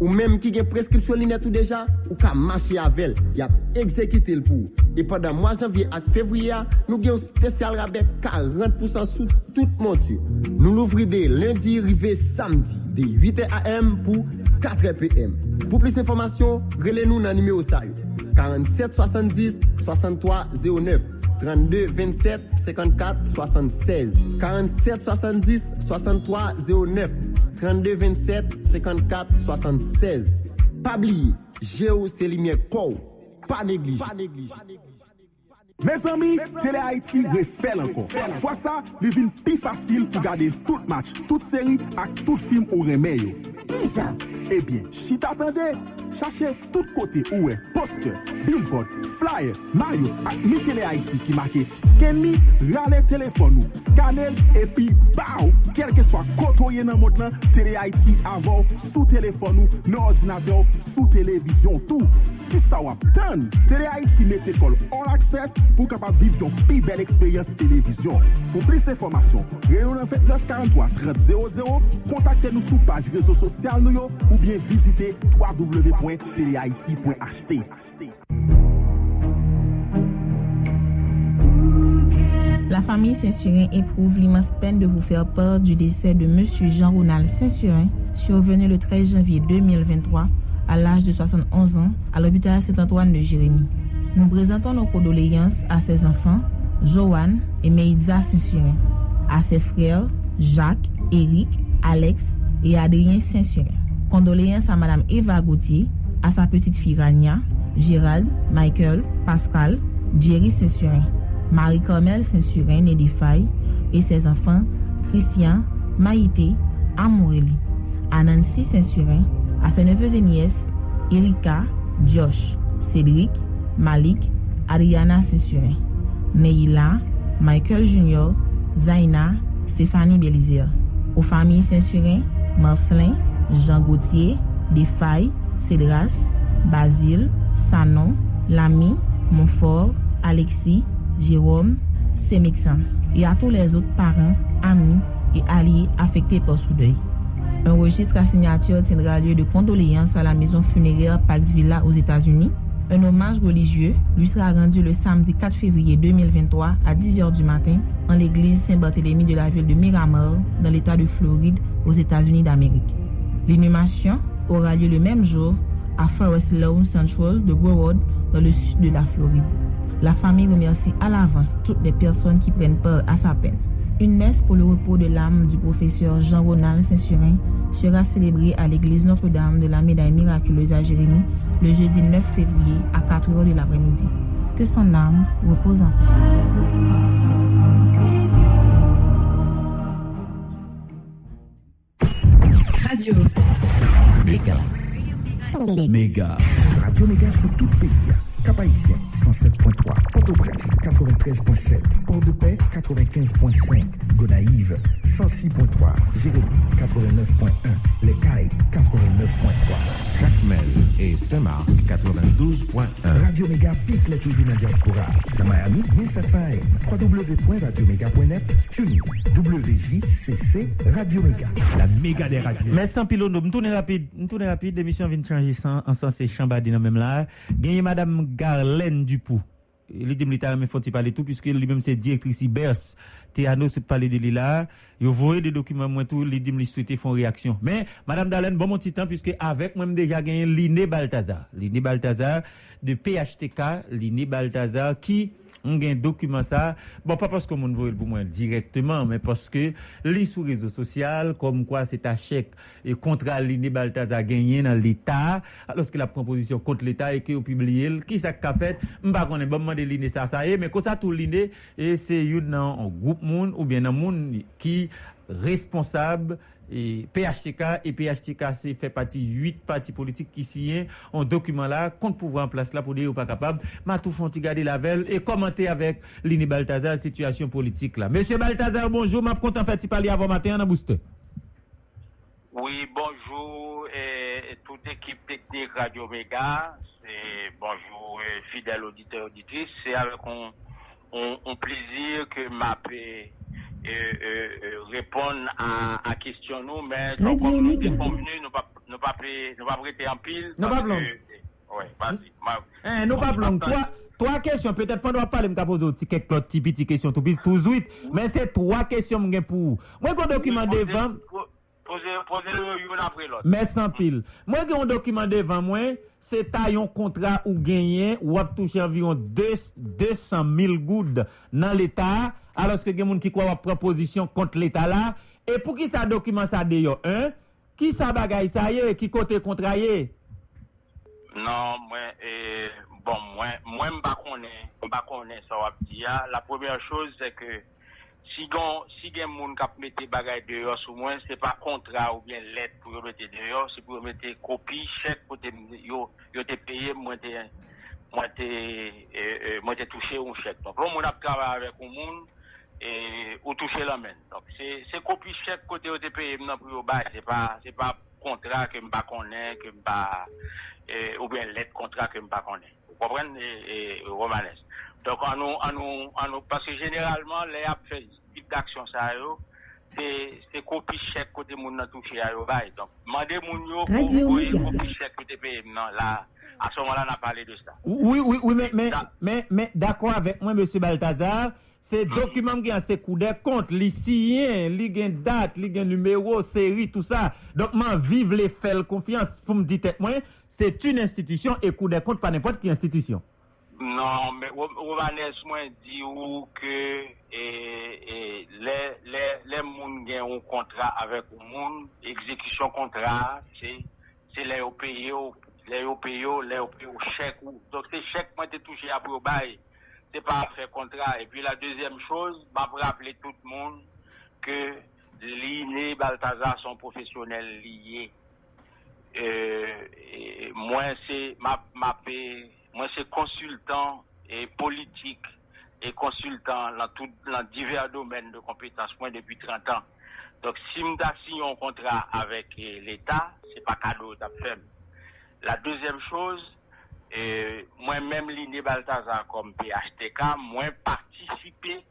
S13: Ou menm ki gen preskripsyon linet ou deja, ou ka mache avel, yap ekzekite l pou. E padan mwa janvye ak fevriya, nou gen yon spesyal rabek 40% sou tout montu. Nou louvri de lundi rive samdi, de 8 am pou 4 pm. Pou plis informasyon, rele nou nan nime ou sa yo. 47 70 63 09. 32 27 54 76. 47 70 63 09 32 27 54 76 Pabli, je ou se li mye kou
S14: Pa neglige Me zami, Tele Haiti refel anko. Fwa sa, li vin pi fasil pou gade tout match, tout seri ak tout film ou remeyo. Iza, ebyen, si t'atende, chache tout kote ouwe, poster, billboard, flyer, mayo ak mi Tele Haiti ki make sken mi, rale telefon ou, skanel, epi, baou, kelke swa kotoye nan mot nan, Tele Haiti avou, sou telefon ou, nan ordinateur, sou televizyon tou. Ki sa wap tan, Tele Haiti mete kol all access, pour capable vivre une plus belle expérience télévision. Pour plus d'informations, réunion 29 43 30 00, contactez-nous sur page réseau social ou bien visitez www.telehaiti.ht.
S15: La famille Saint-Surin éprouve l'immense peine de vous faire peur du décès de M. Jean-Ronald Saint-Surin, survenu le 13 janvier 2023 à l'âge de 71 ans à l'hôpital Saint-Antoine de Jérémie. Nous présentons nos condoléances à ses enfants, Joanne et Meïdza Saint-Surin, à ses frères, Jacques, Eric, Alex et Adrien Saint-Surin. Condoléances à Madame Eva Gauthier, à sa petite fille Rania, Gérald, Michael, Pascal, Jerry Saint-Surin, Marie-Carmel Saint-Surin, Nedifay, et ses enfants, Christian, Maïté, Amoureli, à Nancy Saint-Surin, à ses neveux et nièces, Erika, Josh, Cédric, Malik, Ariana Sessurin, Neila, Michael Junior, Zaina, Stéphanie Belizier. Ou fami Sessurin, Marcelin, Jean Gauthier, Defay, Cedras, Basile, Sanon, Lamy, Monfort, Alexis, Jérôme, Semixan. E a tou les out paran, ami, e ali afekte por sou dey. Un rejistre a signature tiendra liye de kondoléans a la mezon funerère Pax Villa ouz Etats-Unis Un hommage religieux lui sera rendu le samedi 4 février 2023 à 10h du matin en l'église Saint-Barthélemy de la ville de Miramar dans l'état de Floride aux États-Unis d'Amérique. L'inhumation aura lieu le même jour à Forest Lawn Central de Broward dans le sud de la Floride. La famille remercie à l'avance toutes les personnes qui prennent part à sa peine. Une messe pour le repos de l'âme du professeur Jean-Ronald Saint-Surin sera célébrée à l'église Notre-Dame de la Médaille Miraculeuse à Jérémie le jeudi 9 février à 4 h de l'après-midi. Que son âme repose en
S6: paix. Radio Méga. Méga. Radio Méga sur toute pays. Cap-Haïtien, 107.3. Port-au-Prince, 93.7. Port-de-Paix, 95.5. Gonaïve, 106.3. Jérémy, 89.1. Les Cailles, 89.3. Jacques
S11: Jacmel et Saint-Marc 92.1.
S6: Radio Méga pique les toujours dans la diaspora. Dans Miami, 1700 AM. www.radioméga.net. TuneIn. WJCC Radio Méga. La méga des radios.
S2: Mais sans pilote, me tourne rapide, me tourne rapide, l'émission vient de changer sans, en sens et chambadi dans même là. Gagné Madame Garlène Dupou. Li dim li ta men fonti pale tout, puisque li même c'est directrice IBERS. Théano se parler de li là. Yo voye des documents moi tout, li dim li souhaité font réaction. Mais, Madame Darlène, bon mon temps, puisque avec moi déjà gagné Liné Balthazar. Liné Balthazar de PHTK, Liné Balthazar, qui, m gen dokumen sa, bon pa paske moun vou el pou mwen direktman, men paske li sou rezo sosyal, kom kwa se ta chek e kontra li ne baltaz a genyen nan l'Etat, aloske la proposisyon kont l'Etat e ki yo pibliye l, ki sa ka fet, m pa konen bon mwen de li ne sa sa e, men kon sa tou li ne, e se yon nan goup moun ou bien nan moun ki responsab et PHTK et PHTK c'est fait partie huit partis politiques qui signent un document là contre pouvoir en place là pour dire ou pas capable m'a tout font garder la veille et commenter avec Lini Balthazar situation politique là monsieur Balthazar bonjour m'a content fait parler avant matin en booster
S16: Oui, bonjour et, toute équipe technique Radio. C'est bonjour et fidèles auditeurs auditrices. C'est avec un, plaisir que m'a pu euh, répondre à, à question nous, mais comme nous sommes convenus, nous pas nous pas prêter- nous en pile.
S2: Non,
S16: parce
S2: pas blanc.
S16: Ouais, vas-y.
S2: non pas blanc. Trois, questions. Peut-être pas nous parler, m'ta poser au petit quelques petites questions tout de suite. Mais c'est trois questions pour. Moi, un document devant,
S16: Posez, posez-le une après l'autre.
S2: mais sans pile. Moi, j'ai un document devant moi, c'est un contrat ou gagné, ou a touché environ 200 000 gouttes dans l'État, aloske gen moun ki kwa wap proposisyon kont l'Etat la, e pou ki sa dokumen sa deyo, hein? Ki sa bagay sa ye, ki kote kontra ye?
S16: Nan, mwen, e, bon, mwen, mwen mba konen, mba konen sa wap diya, ah. la premiye chose se ke, si, gon, si gen moun kap mette bagay deyo sou mwen, se pa kontra ou bien let pou yo mette deyo, se pou yo mette kopi, chek pou te, yo, yo te peye mwen te, mwen te, e, e, mwen te touche ou chek. Don, pou moun ap kava avek ou moun, et, ou toucher la main. Donc, c'est, c'est copie chèque côté paye, non, pour yo bay, c'est pas, c'est pas contrat que m'pa connaît, que m'pa, eh, ou bien lettre contrat que m'pa connaît. Vous comprenez, et, et, Romanes? Donc, en nous, en nous, en nous, parce que généralement, les ap fait type d'action ça yo, c'est, c'est copie chèque côté moun nan touché à yo bay. Donc, mandez moun yo, pour copie chèque côté paye, non, là, à ce moment-là, on a parlé de ça.
S2: Oui, oui, oui, mais, mais, mais, mais d'accord avec moi, monsieur Balthazar, Se hmm. dokumen gen se kou de kont, li siyen, li gen dat, li gen numero, seri, tout sa. Donk man vive le fel konfians pou m di tek mwen, se t'un institisyon e kou de kont pa nepot ki institisyon.
S16: Non, men, ou vanes mwen di ou ke e, e, le, le, le moun gen ou kontra avek ou moun, ekzekisyon kontra, se, se le yo peyo, le yo peyo, le yo peyo chek ou. Donk se chek mwen te touche apro baye. C'est pas faire contrat. Et puis, la deuxième chose, pour rappeler tout le monde que l'INE Balthazar sont professionnels liés. Euh, moi c'est ma, ma moi c'est consultant et politique et consultant dans tout dans divers domaines de compétences depuis 30 ans. Donc si m'ta signé un contrat avec l'État, c'est pas cadeau fait. La deuxième chose, euh, moi-même Liné Balthazar comme PHTK, moi participer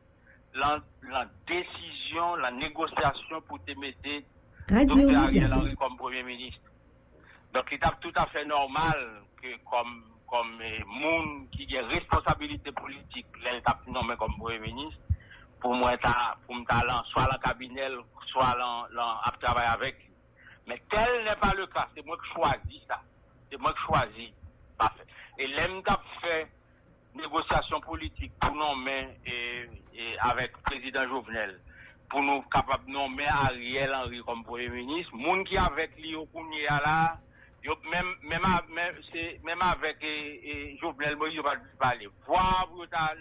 S16: dans la décision, la négociation pour te mettre Dr. Ariel Henry comme Premier ministre. Donc, il est tout à fait normal que comme comme eh, moun qui a responsabilité politique, l'État nommé comme Premier ministre, pour moi, pour me talent, soit dans le cabinet, soit à travailler avec. Mais tel n'est pas le cas. C'est moi qui choisis ça. C'est moi qui choisis. Parfait. Et l'aime fait négociation politique pour nommer et, avec le président Jovenel pour nous capables de nommer Ariel Henry comme premier ministre. Moun qui avec lui au même, même, a- même, même avec et, et Jovenel Moïse, va parler. Voir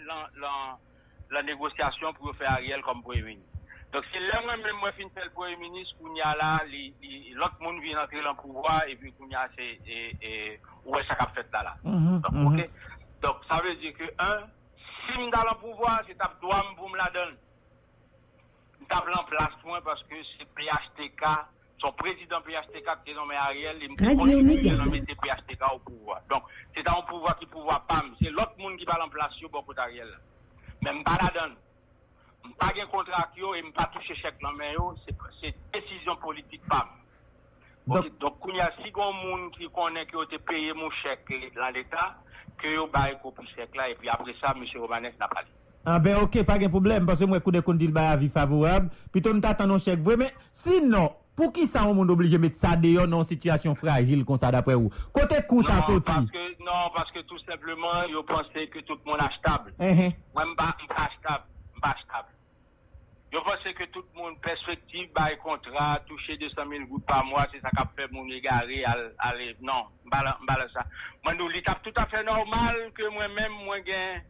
S16: la, la, la négociation pour faire Ariel comme premier ministre. Donc c'est là même moi fin le premier ministre l'autre monde vient entrer dans le pouvoir et puis Kounia c'est ouais ça qu'a fait là là.
S2: Mhm, mhm.
S16: Donc ça veut dire que un si me dans le pouvoir, c'est tape droit pour me la donne. Tape en place moi parce que c'est PHTK, son président PHTK qui est nommé Ariel, il me
S6: nommé
S16: PHTK
S6: au
S16: pouvoir. Donc c'est un pouvoir qui pouvoir pas, c'est l'autre monde qui va en place sur beaucoup d'Ariel. Mais me pas la donne. Je ne pas un contrat et je ne pas toucher chèque dans c'est décision politique. Pas. Donc, koun ya si gon moun ki konen ki yo te peye moun chèk lan l'Etat, ke yo baye kopi chèk la, e pi apre sa, M. Romanes n'a pali.
S2: Ah ben ok, pa gen problem, parce mwen kou de kon dil ba avi favorab, pi ton tatan non chèk vwe, men sinon, pou ki sa moun oblige met sa deyo nan situasyon fragil kon sa dapre ou? Kote kou sa
S16: Non,
S2: soti?
S16: parce que, non, parce que tout simplement, yo pense que tout le monde achetable.
S2: Eh, eh.
S16: Mwen mba, mba achetable, Yo pense que tout le monde perspective, baye contrat, toucher 200 000 gouttes par mois, c'est ça qu'a fait moun égaré, al, al, non, mba la, mba la sa. Mwen nou li tap tout à fait normal que moi-même, mwen gen,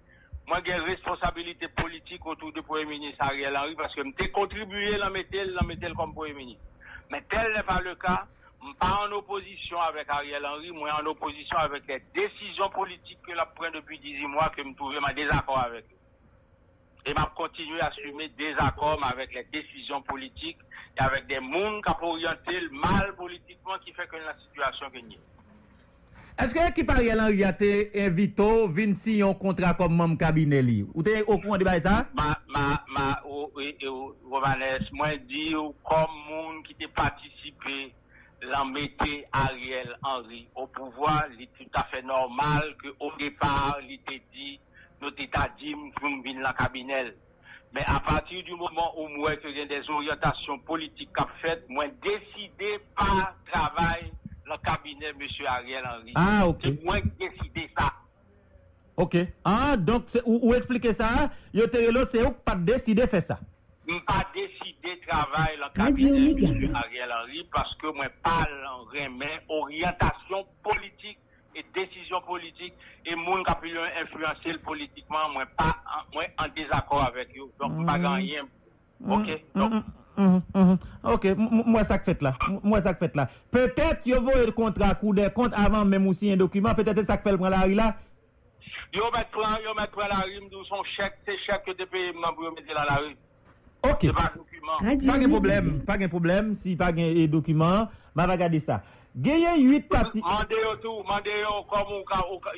S16: mwen gen responsabilité politique autour du Premier ministre Ariel Henry, parce que m'te contribué la metel, la metel comme Premier ministre. Mais tel n'est pas le cas. Je pas en opposition avec Ariel Henry, moi en opposition avec les décisions politiques que la prend depuis 18 mois que je me trouve en désaccord avec. Et m'a continué à assumer désaccord avec les décisions politiques et avec des mondes qui ont orienté le mal politiquement qui fait que la situation que nous
S2: Eske ki pa Ariel Henry a te invito vin si yon kontra kom mam kabine li? Ou te au courant de sa?
S16: Ma, ma, ma, ou, ou, ou, Rovanes, mwen di ou kom moun ki te participe lan mette Ariel Henry au pouvoir, li tout à fait normal que au départ, li te di, nou te ta di mkoum vin la kabinel. Mais à partir du moment où moi que j'ai des orientations politiques qu'a fait, moi décidé par travail le cabinet M. Ariel Henry.
S2: Ah, ok.
S16: C'est moi qui décidé ça.
S2: Ok. Ah, donc, c'est- ou, ou explike sa, yo te se ou pa deside fe sa.
S16: Je pas décidé travail dans le cabinet
S2: Méga.
S16: de M. Ariel Henry parce que moi parle en remet orientation politique e desisyon politik e moun kapil yon influensil politikman mwen pa an, mwen an dezakor avèk yo. Donk pa ganyen. Ok?
S2: Ok, mwen sak fèt la. Mwen sak fèt la. Petèt yo vo yon kontra kou de kont avan mèm ou si yon dokumen, petèt yon sak fèl pran la ri la?
S16: Yo mèt pran, yo mèt pran la ri mdou son chèk, se chèk yo depè yon mèm yo mète la la ri.
S2: Ok.
S16: Se pa dokumen.
S2: Pa gen problem, pa gen problem, si pa gen dokumen, mwen va gade sa. Genyen 8 pati...
S16: Mande yo tout, mande yo comme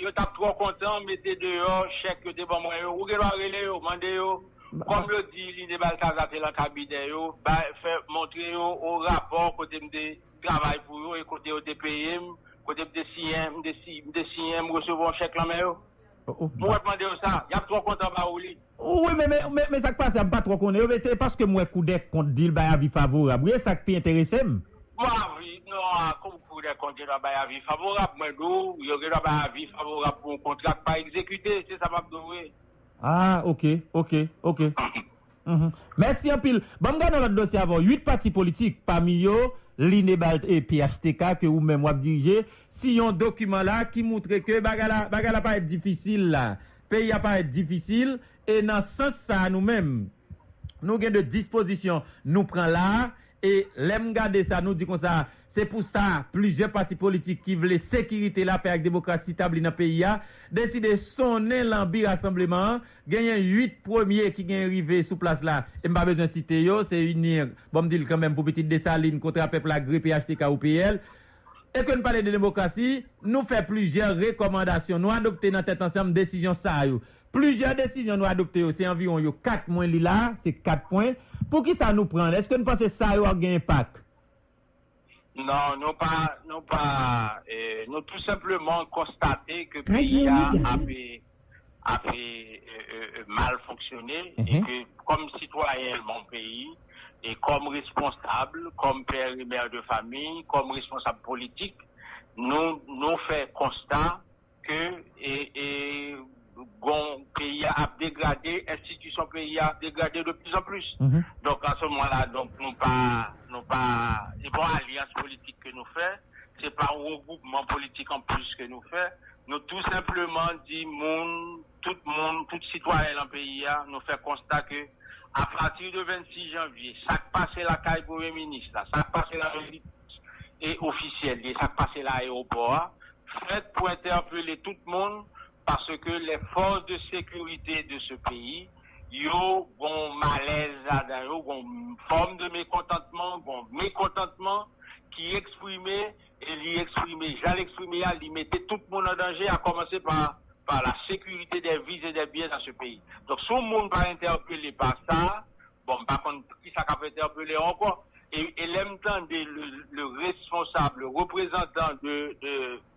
S16: yo tap trop content, mettez dehors, chèque yo te bon moi yo, ou gen wa rele yo, mande yo, comme le dit l'idée Balkazate la cabinet yo, ba, fait montrer au rapport côté m'de travail pour yo, et côté yo te paye, côté m'de signé, m'de si- m'de signé, m'recevoir chèque la main yo. Moi, demande yo ça, y a trop content ba ou li.
S2: Oui, men, men, men, men sak pa se pa tro konen yo, men se paske mwen kou de kont dil bay avi favorab. Ou e sak pi interese m?
S16: Moi, oui, nou an konkou de konti do bay avi favorab mwen do, yo gen do bay avi favorab pou kontrak pa ekzekute, se sa map do we.
S2: Ah, ok, ok, ok. <laughs> mm -hmm. Mersi anpil. Ban gwa nan lot dosye avon, 8 pati politik, pami yo, l'Inebalt et PHTK, ke ou men wap dirije, si yon dokumen la ki moutre ke bagala, bagala pa et difisil la, peyi a pa et difisil, e nan sens sa nou men, nou gen de disposisyon, nou pren la, E lem gade sa nou di kon sa, se pou sa plizye pati politik ki vle sekirite la pe ak demokrasi tabli nan peyi ya, deside sonen lan bi rassembleman, genyen 8 premier ki genyen rive sou plas la, e mba bezon site yo, se unir, bom dil kanmen pou petit desaline kontra pepla gripe HTK ou PL, E kon pale de demokrasi, nou fe plujer rekomandasyon, nou adopte nan tet ansam desisyon sa yo. Plujer desisyon nou adopte yo, se anviron yo 4 mwen li la, se 4 mwen. Pwen. Pou ki sa nou prende? Eske nou pense sa yo a gen impak?
S16: Non, non pas, non pas, euh, nous tout simplement constater que le pays a, a fait, a fait euh, euh, mal fonctionner et
S2: Mhm.
S16: que comme citoyen de mon pays et comme responsable, comme père et mère de famille, comme responsable politique, nous, nous fait constat que et, et bon pays a dégradé, institution pays a dégradé de plus en plus. Donc à ce moment-là, donc nous pas, nous pas, c'est pas alliance politique que nous fait, c'est pas un regroupement politique en plus que nous fait. Nous tout simplement dit monde, tout monde, tout citoyen dans le pays a, nous fait constat que à partir du 26 janvier, ça passé la caille ministre, ça passé la et officiel, et ça passé l'aéroport, faites pour interpeller tout le monde parce que les forces de sécurité de ce pays, yo gon malaise là-dedans, yo gon forme de mécontentement, gon mécontentement qui exprimait et lui exprimait, j'allais exprimer, il mettait tout le monde en danger, à commencer par par la sécurité des vies et des biens dans ce pays. Donc, si le monde pas interpellé par ça, bon, par contre, qui ça peut interpeller encore? Et, et temps le, le responsable, le représentant de,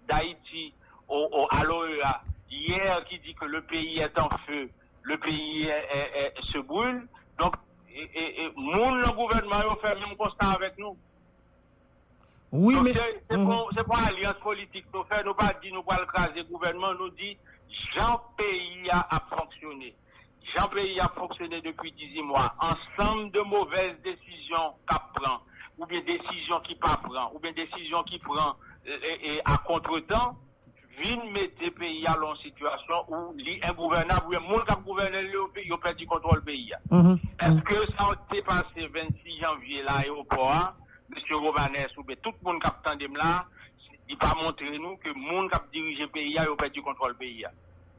S16: d'Haïti au, au, à l'OEA, hier, qui dit que le pays est en feu, le pays est- est- est- se brûle. Donc, et, et, et moun, le gouvernement, fait le même constat avec nous.
S2: Oui,
S16: Donc,
S2: mais...
S16: c'est- c'est pas alliance politique. Nous faisons, nous pas dit, nous pas le gouvernement, nous dit, Jean pays a, a fonctionné. Jean pays a fonctionné depuis 18 mois. Ensemble de mauvaises décisions qu'a prend, ou bien décisions qui pas prend, ou bien décisions qui prend et, et à contre-temps, vient mettre le pays à une situation où l'ingouvernable, ou un monde qui a gouverné le pays, il a perdu le contrôle du pays.
S2: Mhm.
S16: Est-ce que ça a été passé 26 janvier l'aéroport, hein, M. Romanès, ou bien tout le monde qui a attendu là, il va montrer nous que le monde qui a dirigé le pays, il a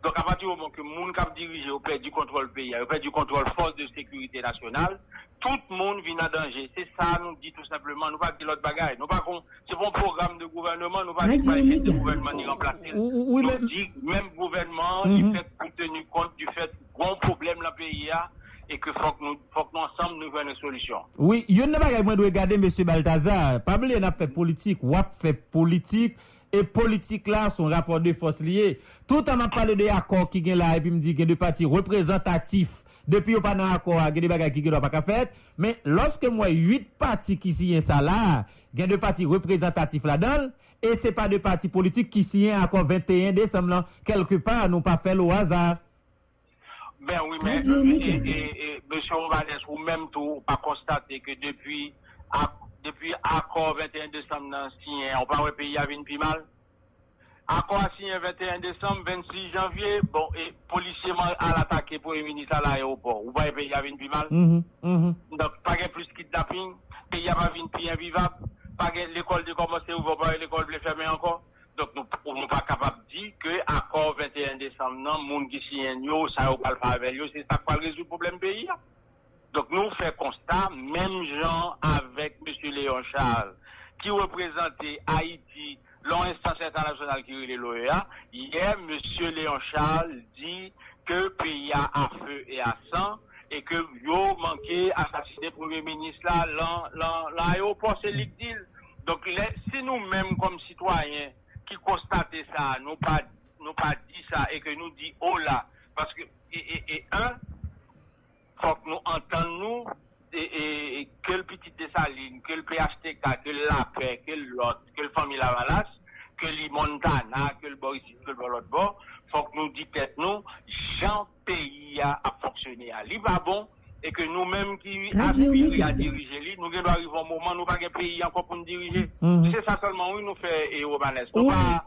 S16: du. Donc, à partir du moment que le monde qui a dirigé a perdu le contrôle du pays, il a perdu le contrôle force de sécurité nationale, tout le monde vient en danger. C'est ça, nous dit tout simplement. Nous pas dire l'autre bagaille. Nous pas c'est pas un programme de gouvernement, nous pas dire
S2: Radio
S16: pas de gouvernement ni remplacer. nous dit même gouvernement,
S2: Mhm.
S16: il fait pour tenir compte du fait qu'on problème dans le pays et que faut que nous, faut que nous ensemble nous une solution.
S2: Oui, yon ne bagay mwen dwe gade M. Baltazar. Pable n'a fait politique, wap fait politique, et politique là, son rapport de force lié. Tout an m'a parlé de accord qui gen là, et puis me dit gen de parti représentatif. Depuis yon pa nan accord, gen de bagay qui gen doit pas fait. Mais lorsque moi, 8 partis qui signent ça là, gen de parti représentatif là-dedans, et c'est pas de parti politique qui signent accord 21 décembre là, quelque part, nous pas fait au hasard.
S16: Ben oui, mais et, et, et, M. Romanès, ou même tout, pas constaté que depuis, à- depuis accord 21 décembre nan signé, on parle le pays a venu plus mal. Accord signé 21 décembre, 26 janvier, bon, et policier à l'attaquer pour le ministre à l'aéroport. Ou pas le pays a venu plus mal.
S2: Mhm, mhm.
S16: Donc, pas de plus kidnapping, pays a pas venu plus invivable, pas de l'école de commencer ouvrir, pas l'école de fermer encore. Donc, nous ne sommes pas capables de dire que accord 21 décembre, non, moun qui signe, yo, ça va pas le faire avec yo, c'est ça qui va résoudre le problème pays. là. Donc, nous faisons constat, même gens avec M. Léon Charles, qui représentait Haïti, l'instance internationale qui est l'OEA, hier, M. Léon Charles dit que pays a à feu et à sang, et que yo manqué assassiner le Premier ministre là, l'aéroport, c'est l'ICDIL. Donc, les- si nous-mêmes, comme citoyens, qui constatons ça, nous pas, nous pas dit ça, et que nous dit, oh là, parce que, et, et, et un, faut que nous entendons et, et- et que le petit Dessaline, que le PHTK, que le Lapin, que l'autre, que le famille Lavalas, que le Montana, que le Boris, que le l'autre bord, faut que nous disions nous, Jean pays a, fonctionné à Liban et que nous-mêmes qui aspirons à diriger, nous devons arriver au moment, nous pas un pays encore pour nous diriger.
S2: Mhm.
S16: C'est ça seulement, oui, nous fait, et. Nous pas,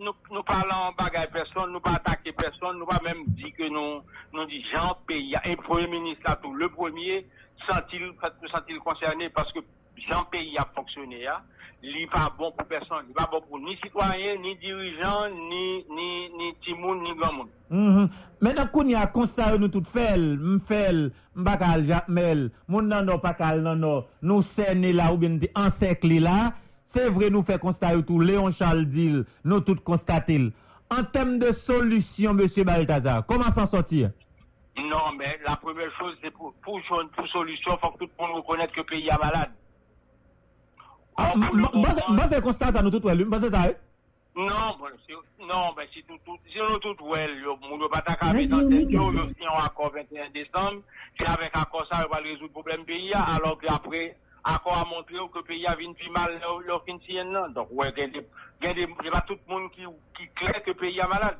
S16: nou palan bagay person, nou pa atake person, nou pa menm di ke nou di jan peyi. E premier ministre la tou, le premier, sentil koncerné paske jan peyi a fonksyonè ya. Li pa bon pou person, li pa bon pou ni sitwayen, ni dirijan, ni timoun, ni
S2: gamoun. Men mm-hmm. akoun ya konstare nou tout fel, mfel, mbakal, jakmel, moun nan nou pakal nan nou, nou sè ni la ou bin di ansekli la, c'est vrai nous fait constat yo tout, Léon Charles dit, nous tout constaté. En termes de solution, monsieur Balthazar, comment s'en sortir?
S16: Non, mais la première chose, c'est pour, pour, solution, il faut que tout le monde reconnaisse que le pays est malade.
S2: Moi, c'est constat ça nous tout, moi c'est ça?
S16: Non, non, mais si tout, tout, si nous tout, ouais, le monde va pas dans cette yo, yo, si on accord 21 décembre, c'est avec accord ça, on va résoudre le problème pays, alors qu'après, accord a montré que le pays a vu plus mal, le, le fin sienne, non. Donc, ouais, il y a il il pas tout le monde qui, qui claire que le pays est malade.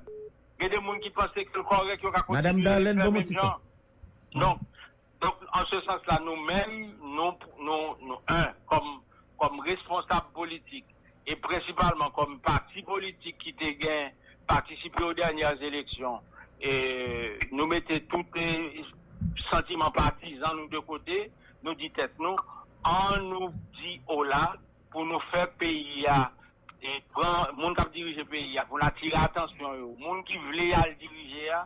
S16: Il y a des gens qui pensaient que le correct, qu'il y a
S2: Madame Darlene,
S16: à
S2: bon petit.
S16: Donc, donc, en ce sens-là, nous-mêmes, nous, nous, nous, un, comme, comme responsables politiques, et principalement comme parti politique qui te gain participer aux dernières élections, et nous mettons tous les sentiments partisans, nous de côté, nous dit tête nous, an nou di o la pou nou fe peyi ya. E pran, moun kap dirije peyi ya pou nou atire atensyon yo. Moun ki vle al dirije ya.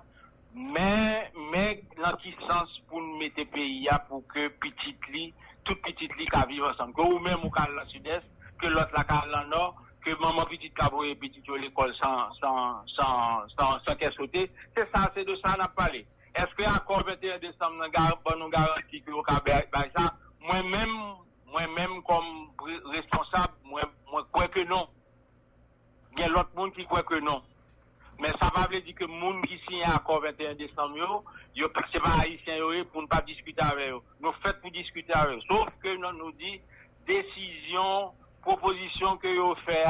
S16: Men, men lantisans pou nou mette peyi ya pou ke pitit li, tout pitit li ka vive ansan, ke ou men mou kal la sud-est ke lot la kal la nord ke maman pitit kabou e pitit yo l'ekol san, san, san, san kesote se sa, se de sa nan pale. Eske akor 21 Desem nan bon nou garanti ki yo ka bay sa? Moi-même, moi-même comme re- responsable, moi, moi, crois que non. Il y a l'autre monde qui croit que non. Mais ça va veut dire que gens qui signent l'accord 21 décembre, yo, c'est pas haïtien pour ne pas discuter avec eux. Nous faisons pour discuter avec eux. Sauf que nous nous dit, décision, proposition que yo fait,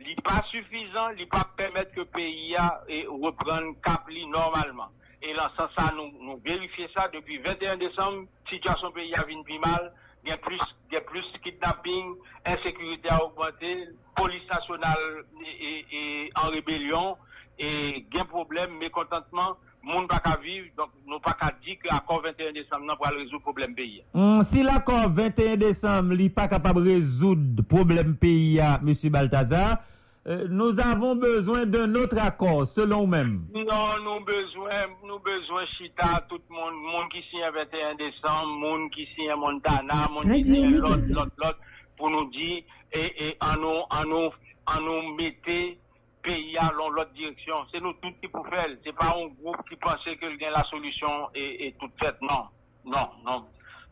S16: n'est pas suffisant, n'est pas permettre que le pays a, et reprenne cap normalement. Et là, ça, nous, vérifions ça depuis 21 décembre, situation pays a venu plus mal, il y a plus, il y plus kidnapping, insécurité a augmenté, police nationale est, en rébellion, et il y a problème, mécontentement, monde pas qu'à vivre, donc nous pas qu'à dire que l'accord 21 décembre non pour résoudre le problème pays.
S2: Hum, si l'accord 21 décembre n'est pas capable de résoudre le problème pays à M. Balthazar, euh, nous avons besoin d'un autre accord, selon vous-même.
S16: Non, nous besoin, nous besoin chita, tout le monde, monde qui signe 21 décembre, monde qui signe Montana, monde qui signe l'autre, l'autre, l'autre, pour nous dire, et, et en nous, en nous, en nous mettez pays à l'autre direction. C'est nous tous qui pour faire. C'est pas un groupe qui pensait que la solution est, est toute faite. Non, non, non.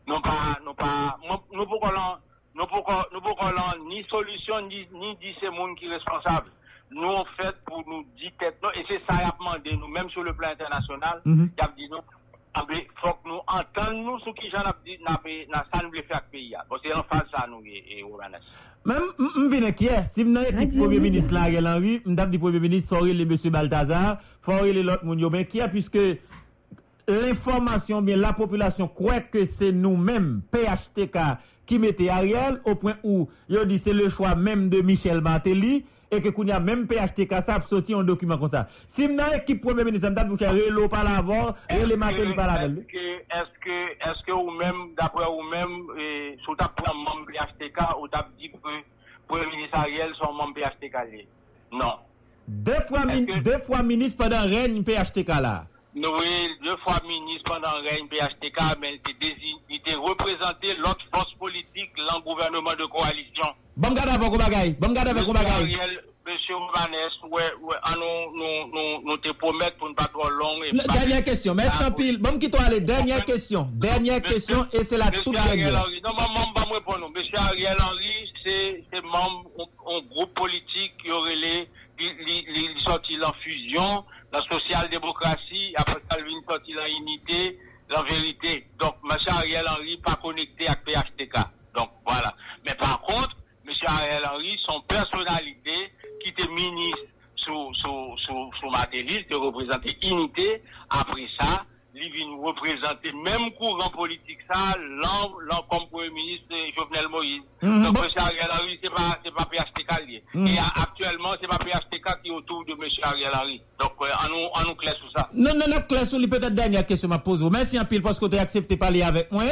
S16: Non pas, non pas, nous, nous nou pou kon lan ni solusyon ni, ni di se moun ki responsable. Nou an fèt pou nou di tèt nou, e se sa yap mande nou, mèm sou le plan internasyonal, mm -hmm. yap di nou, ambe fòk nou antan nou sou ki jan ap di nan sa nou ble fè ak peyi ya. Bo se an fal sa nou e
S2: oranes. Mèm mvine kye, si mnen ekip premier ministre la gel anri, mdap di premier ministre fòre le M. Baltazar, fòre le lot moun yo, mwen kye pwiske l'informasyon, mwen la populasyon kwe ke se nou mèm PHTK, qui mettait Ariel, au point où, yo dit c'est le choix même de Michel Martelly, et que qu'on a même PHTK, ça a sorti un document comme ça. Si m nan ekip Premier Ministre, dap di relo par l'avant, et le Martelly par l'avant.
S16: Est-ce que, est-ce que, est-ce que vous-même, d'après vous-même, eh, sous ta prend membre PHTK, ou t'as dit que Premier ministre Ariel sont membres PHTK? Non.
S2: Deux fois, min- deux fois ministre pendant règne PHTK là.
S16: Noël, deux fois ministre pendant le règne PHTK, mais il était, représenté l'autre force politique, le gouvernement de coalition.
S2: Bon gade avon kou bagay, bon gade avon kou bagay.
S16: Ariel, Monsieur Romanes, ouais, ouais, ah, nous, nous, nous, nous te promettons pour ne pas trop long. et pas-
S2: Dernière question, merci en pile. Bon, quittons aller. Dernière question. Dernière question, et c'est la toute dernière.
S16: Henry, non, maman, pas me répondre. Monsieur Ariel Henry, c'est, c'est membre, un groupe politique qui aurait les, il sorti en fusion, la social-démocratie, après ça, il sorti en unité, la vérité. Donc, monsieur Ariel Henry pas connecté avec PHTK. Donc, voilà. Mais par contre, monsieur Ariel Henry, son personnalité, qui était ministre sous, sous, sous, sous Matélis, de représenter unité, après ça, il vient nous représenter même courant politique ça, l'an, comme premier ministre Jovenel Moïse.
S2: Mhm,
S16: Donc. M. Ariel Henry, c'est pas, c'est pas PHTK lié.
S2: Mhm.
S16: Et a- actuellement, c'est pas PHTK qui est autour de M. Ariel Henry. Donc, euh, on nous, on nous clair sur ça.
S2: Non, non, non, clair sur lui, peut-être dernière question m'a posé. Merci en pile parce que tu as accepté de parler avec moi.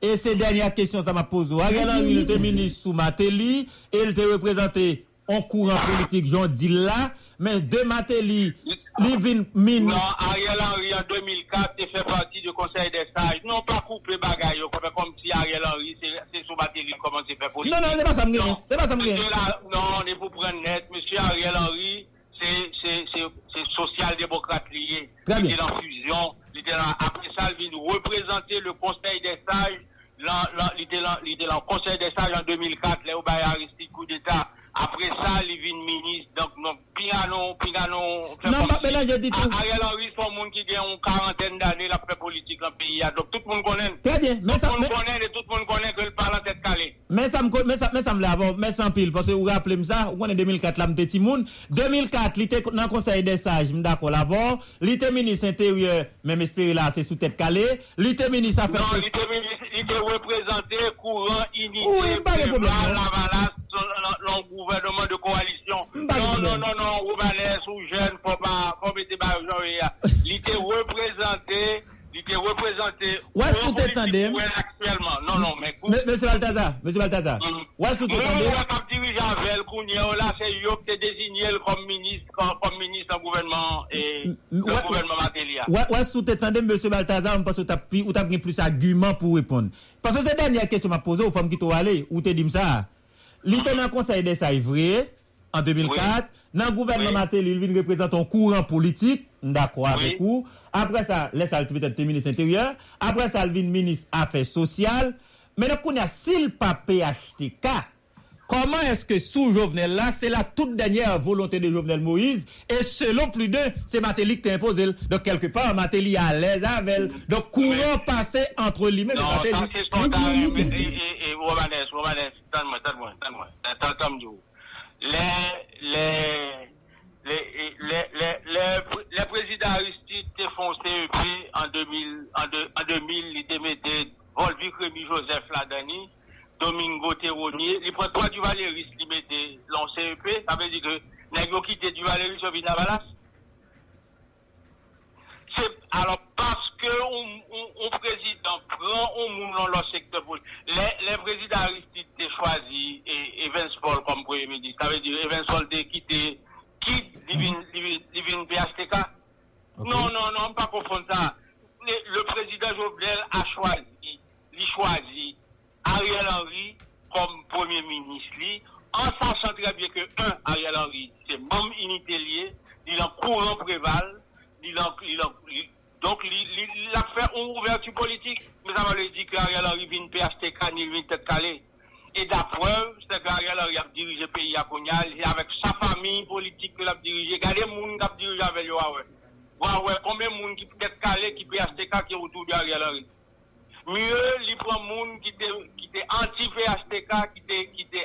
S2: Et c'est dernière question ça m'a posé. Ariel Henry, il était ministre sous Matéli, et il était représenté en courant politique, j'en dis là, mais de Matéli, vient
S16: Non. Ariel Henry, en 2004, il fait partie du Conseil des sages. Non, pas couper bagaille, comme, comme si Ariel Henry, c'est, sous Matéli, comment c'est fait politique.
S2: Non, non, c'est pas ça. C'est pas ça,
S16: non, on est pour prendre net. Monsieur Ariel Henry, c'est, c'est, c'est, c'est social-démocrate lié. Il était en fusion. Il était après ça, il vient représenter le Conseil des sages. Il était il au Conseil des sages en 2004, là, où il y a Aristide coup d'État. Après ça, il vient ministre. Donc, donc, Pigano, Pigano,
S2: Non, pas mélanger du tout.
S16: Ariel Henry, c'est un monde qui a une quarantaine d'années, la fait politique dans le pays. Donc, tout le monde connaît.
S2: Très bien, mais
S16: Tout
S2: ça,
S16: le monde connaît, et tout le monde connaît que le parle en tête calée.
S2: Mais ça me mais ça mais ça me l'avant mais sans pile parce que vous rappelez ça on est 2004 là m'était petit monde 2004 il était dans le conseil des sages m'm d'accord l'avant il était ministre intérieur même espérer là c'est sous tête calée il était ministre affaires
S16: Non, il était ministre- il était représenté courant unité.
S2: Oui,
S16: le gouvernement de coalition. Non, non, non, non, Roubanès ou jeune, faut pas, faut mettre genre, il était représenté, il était représenté. Où elle est actuellement. Non, non, mais
S2: Monsieur Balthazar Monsieur Balthazar ouais sous
S16: Moi,
S2: t'étendez
S16: je cap dirige avec Kounia, là, c'est yo qui est désigné comme ministre, comme, ministre en gouvernement, et le
S2: ouais.
S16: gouvernement Matélia.
S2: Ouais, ouais, sous t'étendez, monsieur Balthazar, parce que pris plus d'arguments pour répondre. Parce que cette dernière question m'a posée aux femmes qui t'ont allé, t'es dit ça? Dans le conseil des vrai, en 2004. Dans le gouvernement Matéli, il vient représenter un courant politique, d'accord avec vous. Après ça, laisse ça peut-être ministre intérieur. Après ça, il vient ministre affaires sociales. Mais nous connaissons s'il pas PHTK. Comment est-ce que sous Jovenel là, c'est la toute dernière volonté de Jovenel Moïse, et selon plus d'un, c'est Matéli qui t'a imposé. Donc quelque part, Matéli à l'aise avec. Donc courant passé entre lui-même et
S16: Non,
S2: Matéli.
S16: c'est spontané. Et, Romanes, Romanes, donne-moi, donne-moi. Les, les, les, les, les présidents Aristide te font CEP en 2000, en, deux- en 2000, ils te mettaient Volvic Rémi Joseph Ladani, Domingo Terronier, ils prennent trois du Valéris, ils mettaient l'on CEP, ça veut dire que, yo quitté du Valéris, sur Vinavalas. C'est alors parce que on président prend on moun dans leur secteur politique. Les, présidents Aristide ont choisi et Evans Paul comme premier ministre. Ça veut dire Evans Paul a quitté quitte Livin Livin Livin PHTK. Non non non, pas confondre ça. Le, président Jovenel a choisi, il choisi Ariel Henry comme premier ministre en sachant très bien que un Ariel Henry c'est membre unité lié, il en courant préval, il il il- donc il, il, il a fait une ouverture politique, mais ça veut dire qu'Ariel Henry vient PHTK ni vient tête calée. Et d'après, c'est qu'Ariel Henry a dirigé le pays à Cognac, c'est avec sa famille politique qu'il a dirigé. Regardez les gens qui a dirigé avec lui. Ouais, ouais, ouais, combien de gens qui peut être calé, qui PHTK qui est autour d'Ariel Henry? Mieux, il prend monde qui était qui était anti-PHTK, qui était qui était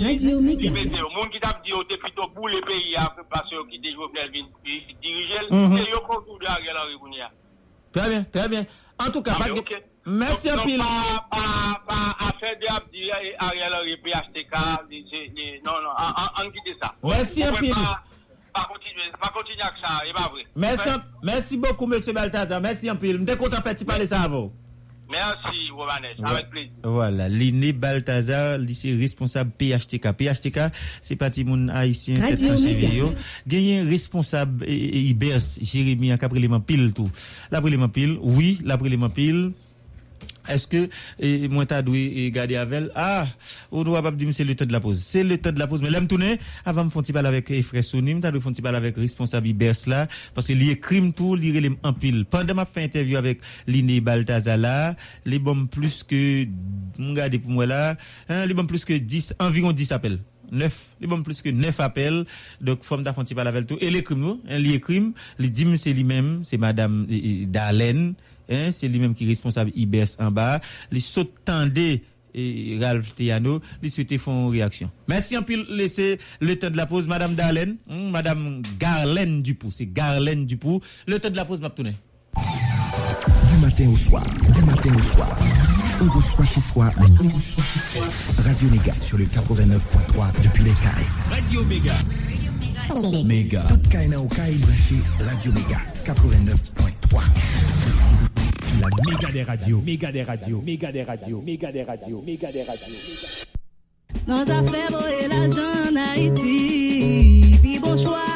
S5: Méga.
S16: Il mettait au monde qui t'a dit, t'es plutôt pour les pays, hein, parce que qui était Jovenel diriger,
S2: Mhm.
S16: et yo autour d'Ariel Henry. Kounia.
S2: Très bien, très bien. En tout cas,
S16: Ah,
S2: de- merci un pile.
S16: Pas, affaire de Abdi et Ariel Henry, PHTK, c'est- c'est- non, non, on, quitte ça.
S2: Merci
S16: peut
S2: pile.
S16: Pas, continuer, pas continuer avec ça, c'est pas vrai.
S2: Merci, beaucoup, monsieur Balthazar. Merci un pile. M'étais content de parler ça à vous.
S16: Merci, Romanes, avec plaisir.
S2: Voilà, Liné Balthazar, lycée responsable PHTK. PHTK, c'est parti mon haïtien tête sans yo. Gagné responsable Ibers, Jérémy, en l'élément pile tout. L'après pile, oui, l'après pile. Est-ce que eh, moi t'as eh, garder avec elle? Ah, on doit pas dire c'est le temps de la pause. C'est le temps de la pause. Mais là me tourner avant me font parler avec frère Sonim, t'as dû font parler avec responsable Ibers là parce que lié crime tout, lié les en pile. Pendant ma fait interview avec Liné Balthazar là, les bombes plus que regardez pour moi là, hein, les bombes plus que 10 environ 10 appels. 9, les bombes plus que 9 appels. Donc forme parler avec tout et les crimes, hein, les crimes, les dîmes c'est lui-même, c'est madame Darlene hein, c'est lui-même qui est responsable IBS en bas. Les sautes tendez et Ralph Théano, les souhaiter font une réaction. Merci en pile laisser le temps de la pause, Madame Darlene, hein, Madame Garlène Dupou, c'est Garlène Dupou. Le temps de la pause, m'a tourné.
S6: Du matin au soir, du matin au soir. On reçoit chez soi, on reçoit chez soi. Radio Méga sur le 89.3 depuis les Caraïbes.
S10: Radio Méga. Méga.
S6: Toute Kaina au Caraïbes branché Radio Méga 89.3.
S10: la méga des radios. Méga des radios. Méga des radios. Méga des radios. Méga des radios.
S7: Dans affaire, boé la jeune Haïti, pi bon choix.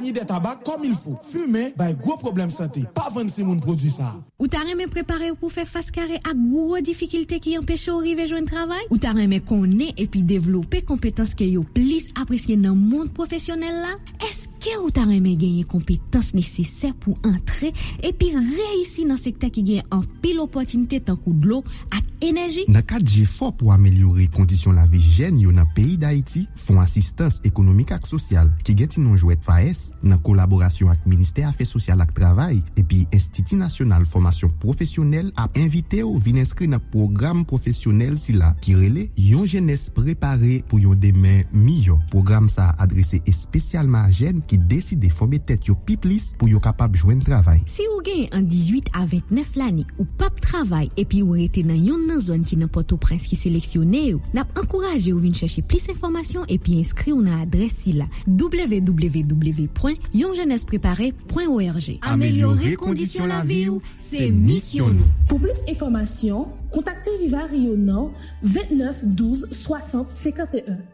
S7: Des
S17: tabacs comme il faut. Fumer, bah, gros problème santé. Pas 26 moun produit ça.
S18: Ou ta reme prepare ou pou fe faskare ak gwo difikilte ki empeshe ou rive jwen travay? Ou ta reme konen epi devlope kompetans ke yo plis apreske nan moun profesyonel la? Eske ou ta reme genye kompetans neseser pou antre epi reisi nan sekte ki genye an pil opotinite tankou dlo ak enerji?
S19: Naka dje fo pou amelyore kondisyon la vi jen yo nan peyi da iti, fon asistans ekonomik ak sosyal ki gen ti non jwet faes nan kolaborasyon ak Ministè Afè Sosyal ak Travay epi Estiti Nasyonal Formasyon formasyon profesyonel ap invite ou vin inskri nan program profesyonel si la ki rele yon jenes prepare pou yon demen miyo. Program sa adrese espesyalman jen ki deside fome tet yo pip lis pou yo kapab jwen travay.
S18: Si ou gen an 18 a 29 lani ou pap travay epi ou rete nan yon nan zon ki nan poto prens ki seleksyone yo, nap ankoraje ou vin cheshe plis informasyon epi inskri ou nan adres si la www.yonjenesprepare.org
S19: Amelyore kondisyon la vi ou se se misyon nou.
S20: Pou plis informasyon, kontakte Viva Rio Nord 29 12 60 51.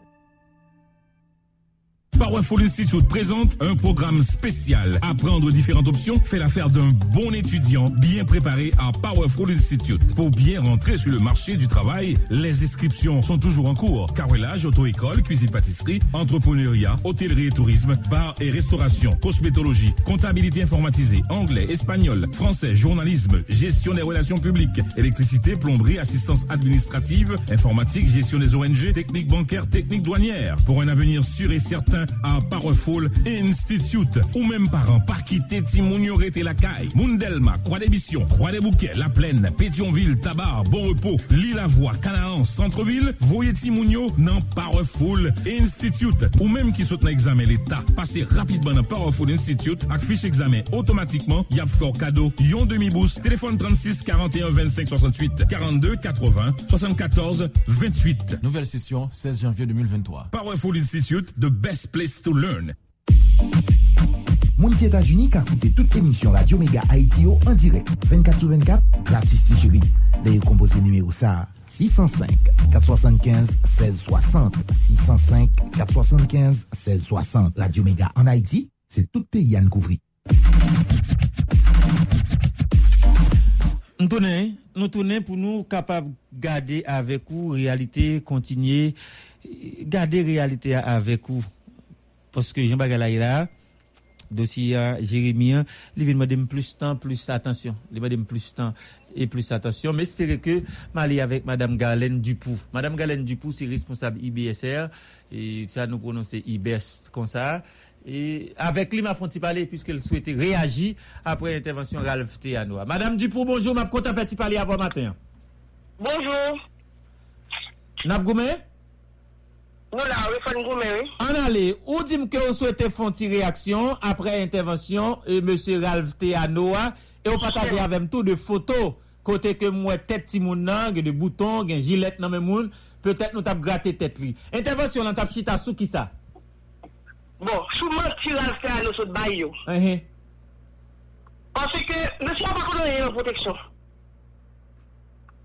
S10: Powerful Institute présente un programme spécial. Apprendre différentes options fait l'affaire d'un bon étudiant bien préparé à Powerful Institute. Pour bien rentrer sur le marché du travail, les inscriptions sont toujours en cours. Carrelage, auto-école, cuisine-pâtisserie, entrepreneuriat, hôtellerie et tourisme, bar et restauration, cosmétologie, comptabilité informatisée, anglais, espagnol, français, journalisme, gestion des relations publiques, électricité, plomberie, assistance administrative, informatique, gestion des ONG, technique bancaire, technique douanière. Pour un avenir sûr et certain à Powerful Institute. Ou même parents, par quitter Timounio et la caille. Mundelma, Croix-des-Bissions, Croix-des-Bouquets, La Plaine, Pétionville, Tabar, Bon Repos, Lille-la-Voix, Canaan, Centre-Ville. Voyez Timounio dans Powerful Institute. Ou même qui saute dans l'examen l'État. Passez rapidement dans Powerful Institute avec fiche examen automatiquement. Y a fort cadeau. Yon demi-boost. Téléphone 36 41 25 68 42 80 74 28.
S21: Nouvelle session 16 janvier 2023.
S10: Powerful Institute, the best place to learn.
S6: Moun ki Etasuni ka koute tout emisyon Radio Mega Haiti yo an direk 24 sou 24 gratis ti cheri. Le yo kompose nime ou sa 605-475-1660 605-475-1660 Radio Mega an Haiti, se tout peyi an kouvri.
S2: Nou tonen, nou tonen pou nou kapab gade avek ou realite kontinye, gade realite avek ou. Poske jen bagala yi la, dosi Jeremia, li vin madem plus tan, plus atensyon. Li madem plus tan e plus atensyon. Me espere ke mali avek Madame Galen Dupou. Madame Galen Dupou si responsable IBSR, e sa nou prononse IBS kon sa. Et avec lui, m'a fronti parler puisqu'elle souhaitait réagir après l'intervention Ralph Théanoa. Madame Dupont, bonjour, m'a content petit parler avant matin.
S22: Bonjour.
S2: Nap
S22: Nou la, wè fon goumen.
S2: An ale, ou dim ke ou souwete fon ti reaksyon apre intervensyon e M. Ralph Teanoa e ou pataje avèm tou de foto kote ke mwen tet ti moun nan, gen de bouton, gen jilet nan men moun, petèt nou tap gratte tet li. Intervensyon lan tap chita sou ki sa?
S22: Bon, souman ti Ralph Teanoa sou d'bay yo.
S2: An
S22: he. Pansè ke, M. Abakon nan yon proteksyon.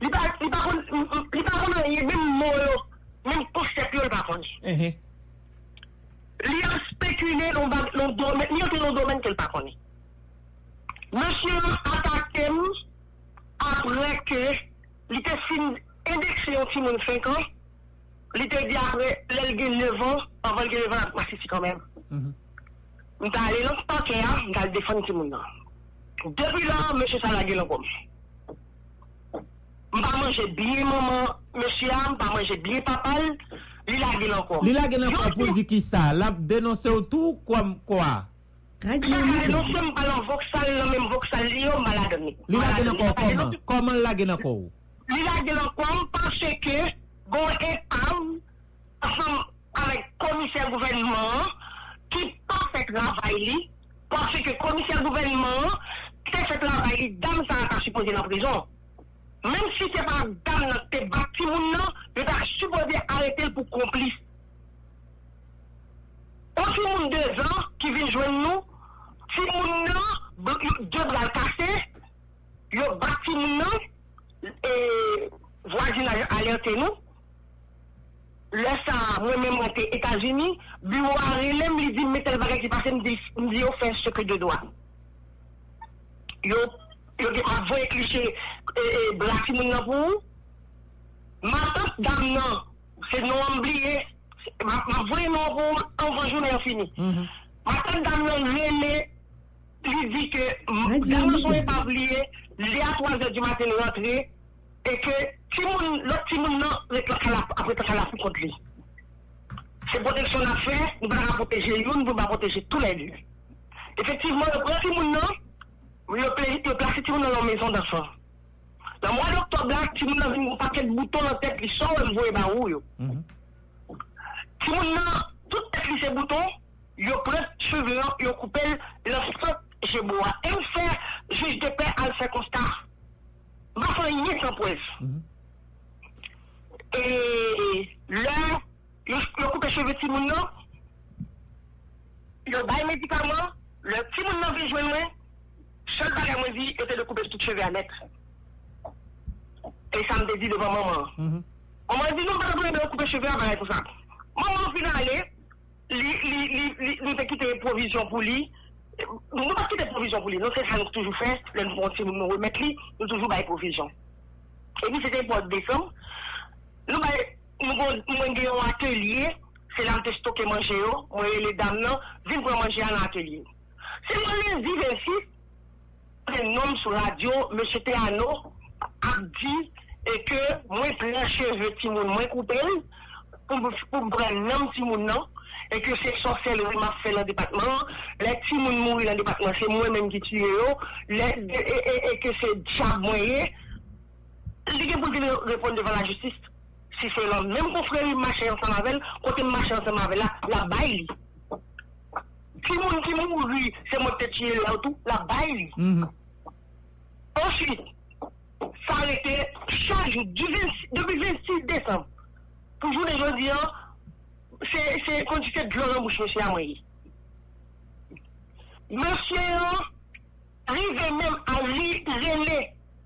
S22: Li pa kon nan yon mou yo. moun konsep yo l bakon. Li an spekule loun domen, ni an te loun domen ke l bakon. Monsi an atake moun apre ke li te sin indekse yon ti moun 5 an, li te di apre lel gen 9 an, aval gen 9 an ap masi si kanmen. Mwen ta ale lans pake ya, mwen ta defon ti moun nan. Depi la, mwen se salage lankom. Mpa manje biye maman, monsye a, mpa manje biye papal, li lage lankon.
S2: Li lage lankon pou di ki sa, la denonse
S22: ou tou kwa mkwa? Sa ka denonse mpalan voksal, nan men voksal
S2: li yo maladoni. Li lage lankon koman? Koman lage
S22: lankon? Li lage lankon parce ke gon etam asan avek komiser gouvenman ki pa fet lavay li parce ke komiser gouvenman te fet lavay li dam sa an ta supose nan prizon. Mèm si se pa dam nan te bati moun nan, yo ta supose arete l pou komplis. On si moun de zan ki vin jwen nou, si moun nan, diyo bral kase, yo bati moun nan, e vwajin alerte nou, Lè sa, mwen mè mwante Etasini, biwo a relem li di metel bagay ki pase mdi yo fè chèkè de doa. Yo yo ge pa voye kliché e, e, moun nan pou. Ma tante dam nan, se nou ambliye, nan pou, jounen fini. Ma tante dam nan li di ke, dam nan son e pa oubliye, li a 3 heures du matin rentre, et que ti moun, l'autre ti moun nan, la apre ta kont li. Se protection a fait, nous allons protéger une, nous allons protéger tous les deux. Effectivement, le moun nan, le pla- le placé ti moun nan la maison d'enfant. Dans le mois d'octobre, là, ti moun nan vin un paquet de boutons dans la tête, qui sort, et m'voye ba ou yo? Ti moun nan, tout li se boutons, yo yo le chez bois. Et on fait, juge de paix, à le faire constat. Ma fait rien sans preuve. Et là, yo, yo ti moun nan, yo bay le ti moun nan vin joindre moi, Sol bagay mwen di, yo te de koupe mhm. tout cheve anet. E sa mde di devan maman. Maman di, nou baka pou yo de koupe cheve anet pou sa. Maman finalè, li te kite provision pou li. Nou pa kite provision pou li. Nou se sa nou toujou fè, lè nou konti nou remet li, nou toujou baye provision. E di, se te pou de som. Nou baye, mwen bon, gen yon atelier, se la mte stoke manje yo, mwen yon le dam nan, vin pou manje an atelier. Se mwen le zi 26, homme sur la radio, M. Théano, a dit et que moi plein cheveux ti moun, moi coupé pour me prendre nom ti moun non et que c'est sorcellerie m'a fait dans le département, les ti moun mourir dans le département, c'est moi-même qui tue les- et, que c'est diable moyen. Li gen pou di répondre devant la justice. Si c'est l'homme, même qu'on ferait marcher ensemble avec elle, côté marcher ensemble avec la, la baille. Si moun ki mouri, se moun te tiye la ou tou, la bay li. Ensuite, sa rete chanjou, debi 26 Desem, poujou de jodi an, se kontite glon an mouche monsye an mwenye. Monsye an, rive men a li rene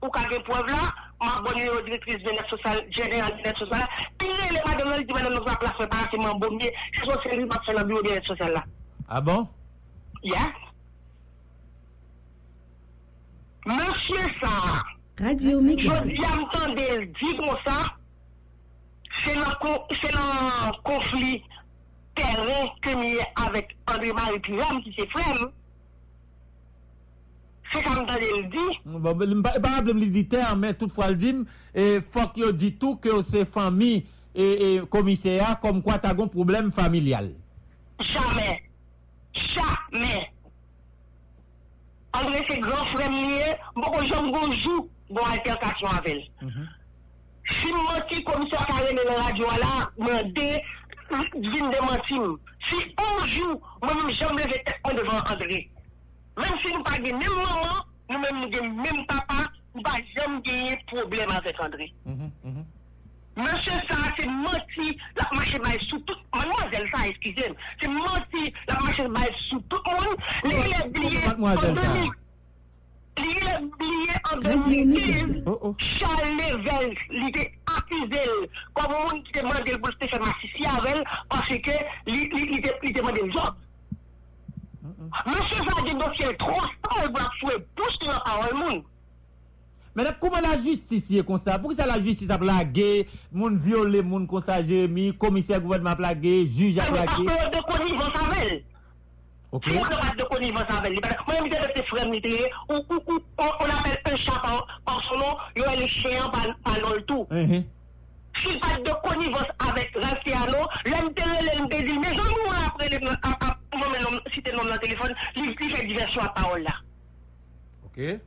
S22: ou kage poev la, ma bonye yo direktris de net sosal, jene an net sosal, pi rene madame nan li di madame nan la plas me parase man bonye, se son seri mat se la biyo de net sosal la.
S2: Ah bon?
S22: Yeah. Monsieur ça,
S5: Radio Méga.
S22: je dis à m'entendre dit comme ça, c'est le, con- c'est le conflit terrain que nous avons avec André-Marie Piram, qui c'est frère. C'est comme ça le dit.
S2: Bon, ben, m pa pa rappele m li di terme, men toutefois l dim, e fok yo di tou ke se fami e, e komiseya kom kwa ta gon problem familial.
S22: Jamais. André se gran frem liye, mbo kon jom gonjou bon alterkasyon avel. Mm -hmm. Si mwoti komisyon kare men radyo ala, mwen de, vin de mwantim. Si onjou, mwen mwen jom leve tek an devan André. Men si nou pa gen men mwaman, nou men gen men papa, mwen pa jom genye problem avet André. Mm -hmm, mm -hmm. Monsieur ça, c'est menti, la machine baille sous tout, mademoiselle ça, excusez-moi, c'est menti, la machine baille sous tout le monde, les il est oublié en
S2: Mademoiselle ça.
S22: 2000, il est oublié en
S5: Radio
S22: 2015, Charles Level, il était accusé, comme on qui demandé pour massifier avec elle, parce que il il- il il demandé le job. Monsieur ça, des dossiers trop, il va fouer, pousse dans la parole, monde.
S2: Ap kouman la justis ye kon sa? Pou ki sa la justis ap lage, moun viole moun sa Jeremy, komiser gouvernement ap lage, juj ap
S22: Parce que de connivence avec elle.
S2: Ok.
S22: Si on pas de connivence avec lui, moi, je me dis ou, ou, on, appelle un chat par, son nom, il y a les chiens par, le tout.
S2: Mhm.
S22: S'il pas de connivence avec Rastiano, l'intérêt, l'intérêt, dit, mais j'en ai après, maintenant, si t'es nom dans le téléphone, il fait diversion à parole là.
S2: Ok.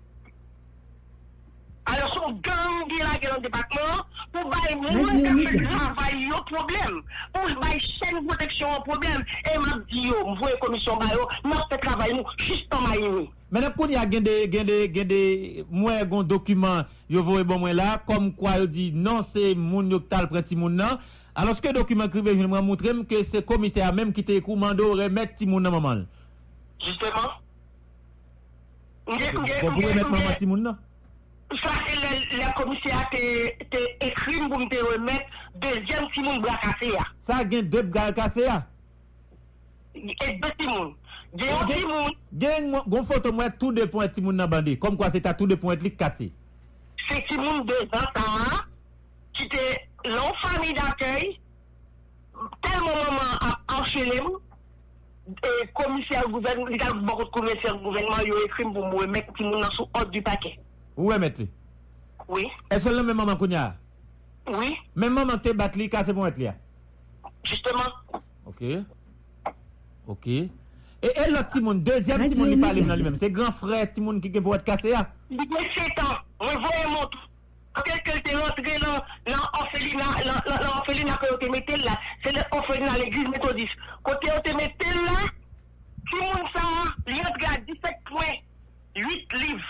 S22: Alors, son gang qui est là, qui dans le département, pour bailler moins de
S5: Méga.
S22: travail, un problème. Pour bailler chaîne protection, un problème. Et m'a dit, yo, m'voye commission bayo, n'a fait travail, nous, juste en Miami.
S2: Men ap koun ya gen de, gen de, gen de, mwen gon dokumen yo vore bon mwen la, kom kwa yo di, non se moun yo tal preti moun nan, alos ke dokumen krive jen mwen moutrem ke se komiser menm ki te ekou mando remet ti moun nan maman.
S22: Justement. M'ge- m'ge-
S2: Kon pou
S22: m'ge-
S2: remet maman
S22: m'ge-
S2: ti
S22: sa le komisye a te ekrim pou mte remet dezyen si moun brakase ya.
S2: Sa gen dep brakase ya?
S22: Et de si moun. Gen yon si moun.
S2: Gen yon fote mwen tout de point si moun nan bandi. Kom kwa se ta tout de point lik kase.
S22: Se si moun de zanta ki te lon fami d'akey tel moun moun an chenem komisye al gouvernement yo ekrim pou mwen mek si moun nan sou od du pakey.
S2: Où est mettre
S22: Oui,
S2: Est-ce que le même maman kounya?
S22: oui,
S2: Même maman te bat li cassé pour être là.
S22: justement.
S2: OK. OK. Et, et l'autre ti moun, deuxième ti moun li parle nan lui-même, c'est grand frère ti moun qui gen pour être cassé là.
S22: Li gen 7 ans, mwen voye moun Quand quelqu'un te rentre dans l'orphelinat, l'orphelinat que te mette là, c'est l'orphelinat l'église méthodiste. Côté on te mette là, tout le monde ça, il rentre à 17 points, 8 livres.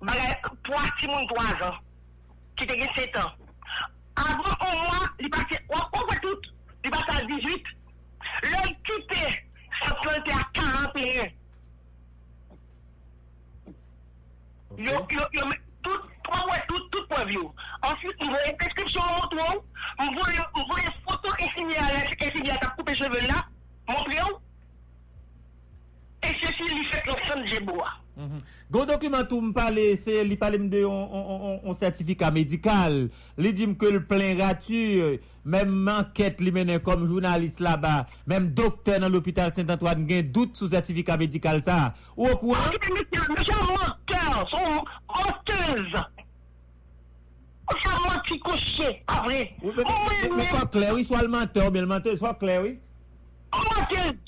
S22: bagay pou ati moun 3 an, ki te gen 7 an. Avon an mwa, li pati, wak wak tout, li pati an 18, lèl kite, sa plante a 41. Yo, yo, yo, tout, pou wè tout, tout pou avyo. Anfit, mwen vwe preskripsyon mwoto wou, mwen vwe, mwen vwe foto esinye a, esinye a ta koupe cheve la, mwen pre wou, e se si li fèk lòk san djebo wou.
S2: Gon document tout me parle, c'est parle de un, certificat médical. Li dit que le plein gratuit, même enquête li comme journaliste là-bas, même docteur dans l'hôpital Saint-Antoine gen doute sous certificat médical ça. Ou au courant?
S22: Monsieur menteur, son menteuse. Menti pas vrai.
S2: Mais, soit clair, oui, soit le menteur, ou bien le menteur, soit clair, oui.
S22: Menteuse.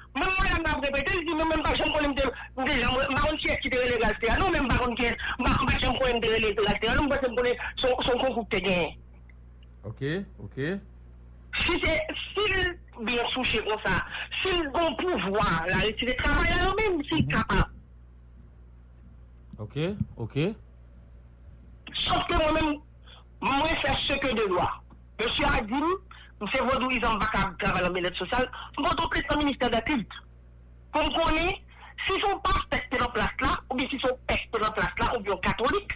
S22: Mwen mwen mwen repete, li di mwen mwen mwen jen konen mwen de jan, mwen mwen ki eski de rele gastea, nou mwen mwen ki eski, mwen mwen jen konen de rele gastea, nou mwen mwen konen son konkou te gen. Ok, ok. Si te, si l biye souche kon sa, si l gon pouvoi la, si de travay la, nou mwen mwen si kapap.
S2: Ok, ok.
S22: Sof ke mwen mwen, mwen fè seke de lwa. Mwen si a di mwen, ont pas travailler dans l'aide sociale. Moi, donc, le ministère de la culte. Pour me connaître, s'ils sont pas respectés dans place là, ou bien s'ils sont respectés dans place là, ou bien catholiques,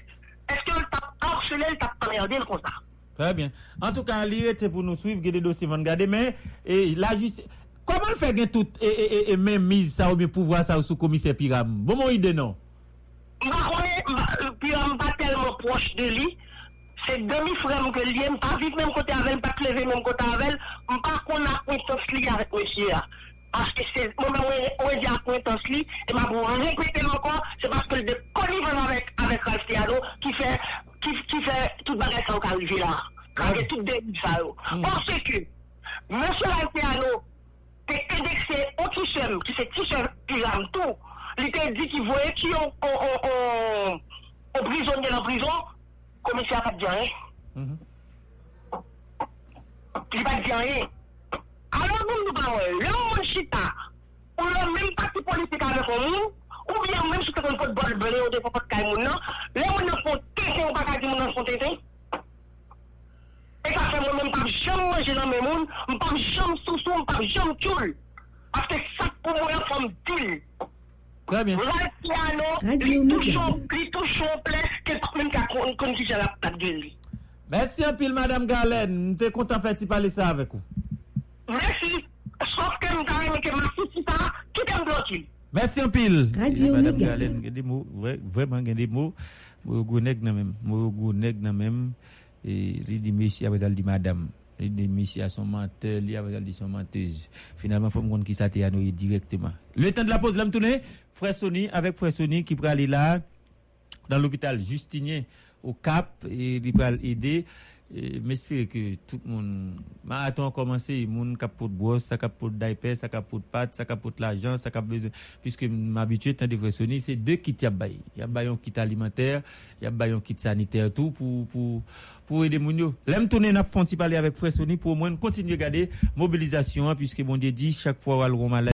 S22: est-ce que le tape harcelé, le tape regardé comme ça?
S2: Très bien. En tout cas, était pour nous suivre, il y a des dossiers vont regarder, mais et, la justice. Comment le fait gen tout et, et, et, même mise ça ou bien pouvoir ça sous commissaire Piram? Bon, mon idée non?
S22: Je suis pas tellement proche de lui. C'est demi-frère que ne pas vivre même côté avec elle, pas lever même côté avec elle. Je ne pas qu'on a acquaintance avec monsieur. Parce que c'est moment où on dit acquaintance li, et ma pour répéter encore, c'est parce que le connivence avec, avec Ralph qui fait, qui, qui fait toute bagage ça qui arrive là. Quand il y a tout début ça. Parce que, monsieur Ralph Tiano, t'es indexé au t-shirt, qui c'est t-shirt pyjama tout. Il t'a dit qu'il voyait qui ont, ont, ont, ont, ont komisyen pat diyan e. Mhm. Li pat diyan e. Alon goun nou pa wè, lè ou moun chita, ou lè mèm pati politika lè kon moun, ou bè mèm chita kon pot bol bèlè ou de pot pot kaj moun nan, lè moun nan pot tete ou baka di moun nan son tete. E sa fè moun mèm pap jom mwen
S2: jenan mè
S22: moun, mpap jom sousou, mpap jom tchoul. Ase sak pou moun an fòm dil. Très bien. La de
S2: pile, Madame Galen. T'es content de faire parler ça avec vous.
S22: Merci. Sauf que je me que ma fille, ça, tout est bloqué.
S2: Merci un pile.
S5: Radio
S2: Madame. Galen, il y a des mots, vra- vraiment, il y a des mots. Mogo nèg nan même. Mogo nèg nan même. Et il dit monsieur, après ça, il dit madame. Il dit monsieur à son menteur, il dit son menteuse. Finalement, il faut me comprendre qui ça t'est annoyé directement. Le temps de la pause, là, me Sony, avec Frère Sony qui pourrait aller là, dans l'hôpital Justinien, au Cap, et il pourrait aider. Et M'espère que tout le monde, marathon a commencé, moun kap pour brosse, ça pour diaper, ça pour pâte, ça pour l'argent, ça kap besoin, puisque m'habitué tant de sonner, c'est deux kits y a bail. Y a un kit alimentaire, y a un kit sanitaire tout pour, pour, pour aider moun yo. L'aime tourner n'a pas parler avec Pressoni pour au moins continuer à garder mobilisation, puisque mon Dieu dit chaque fois on malade.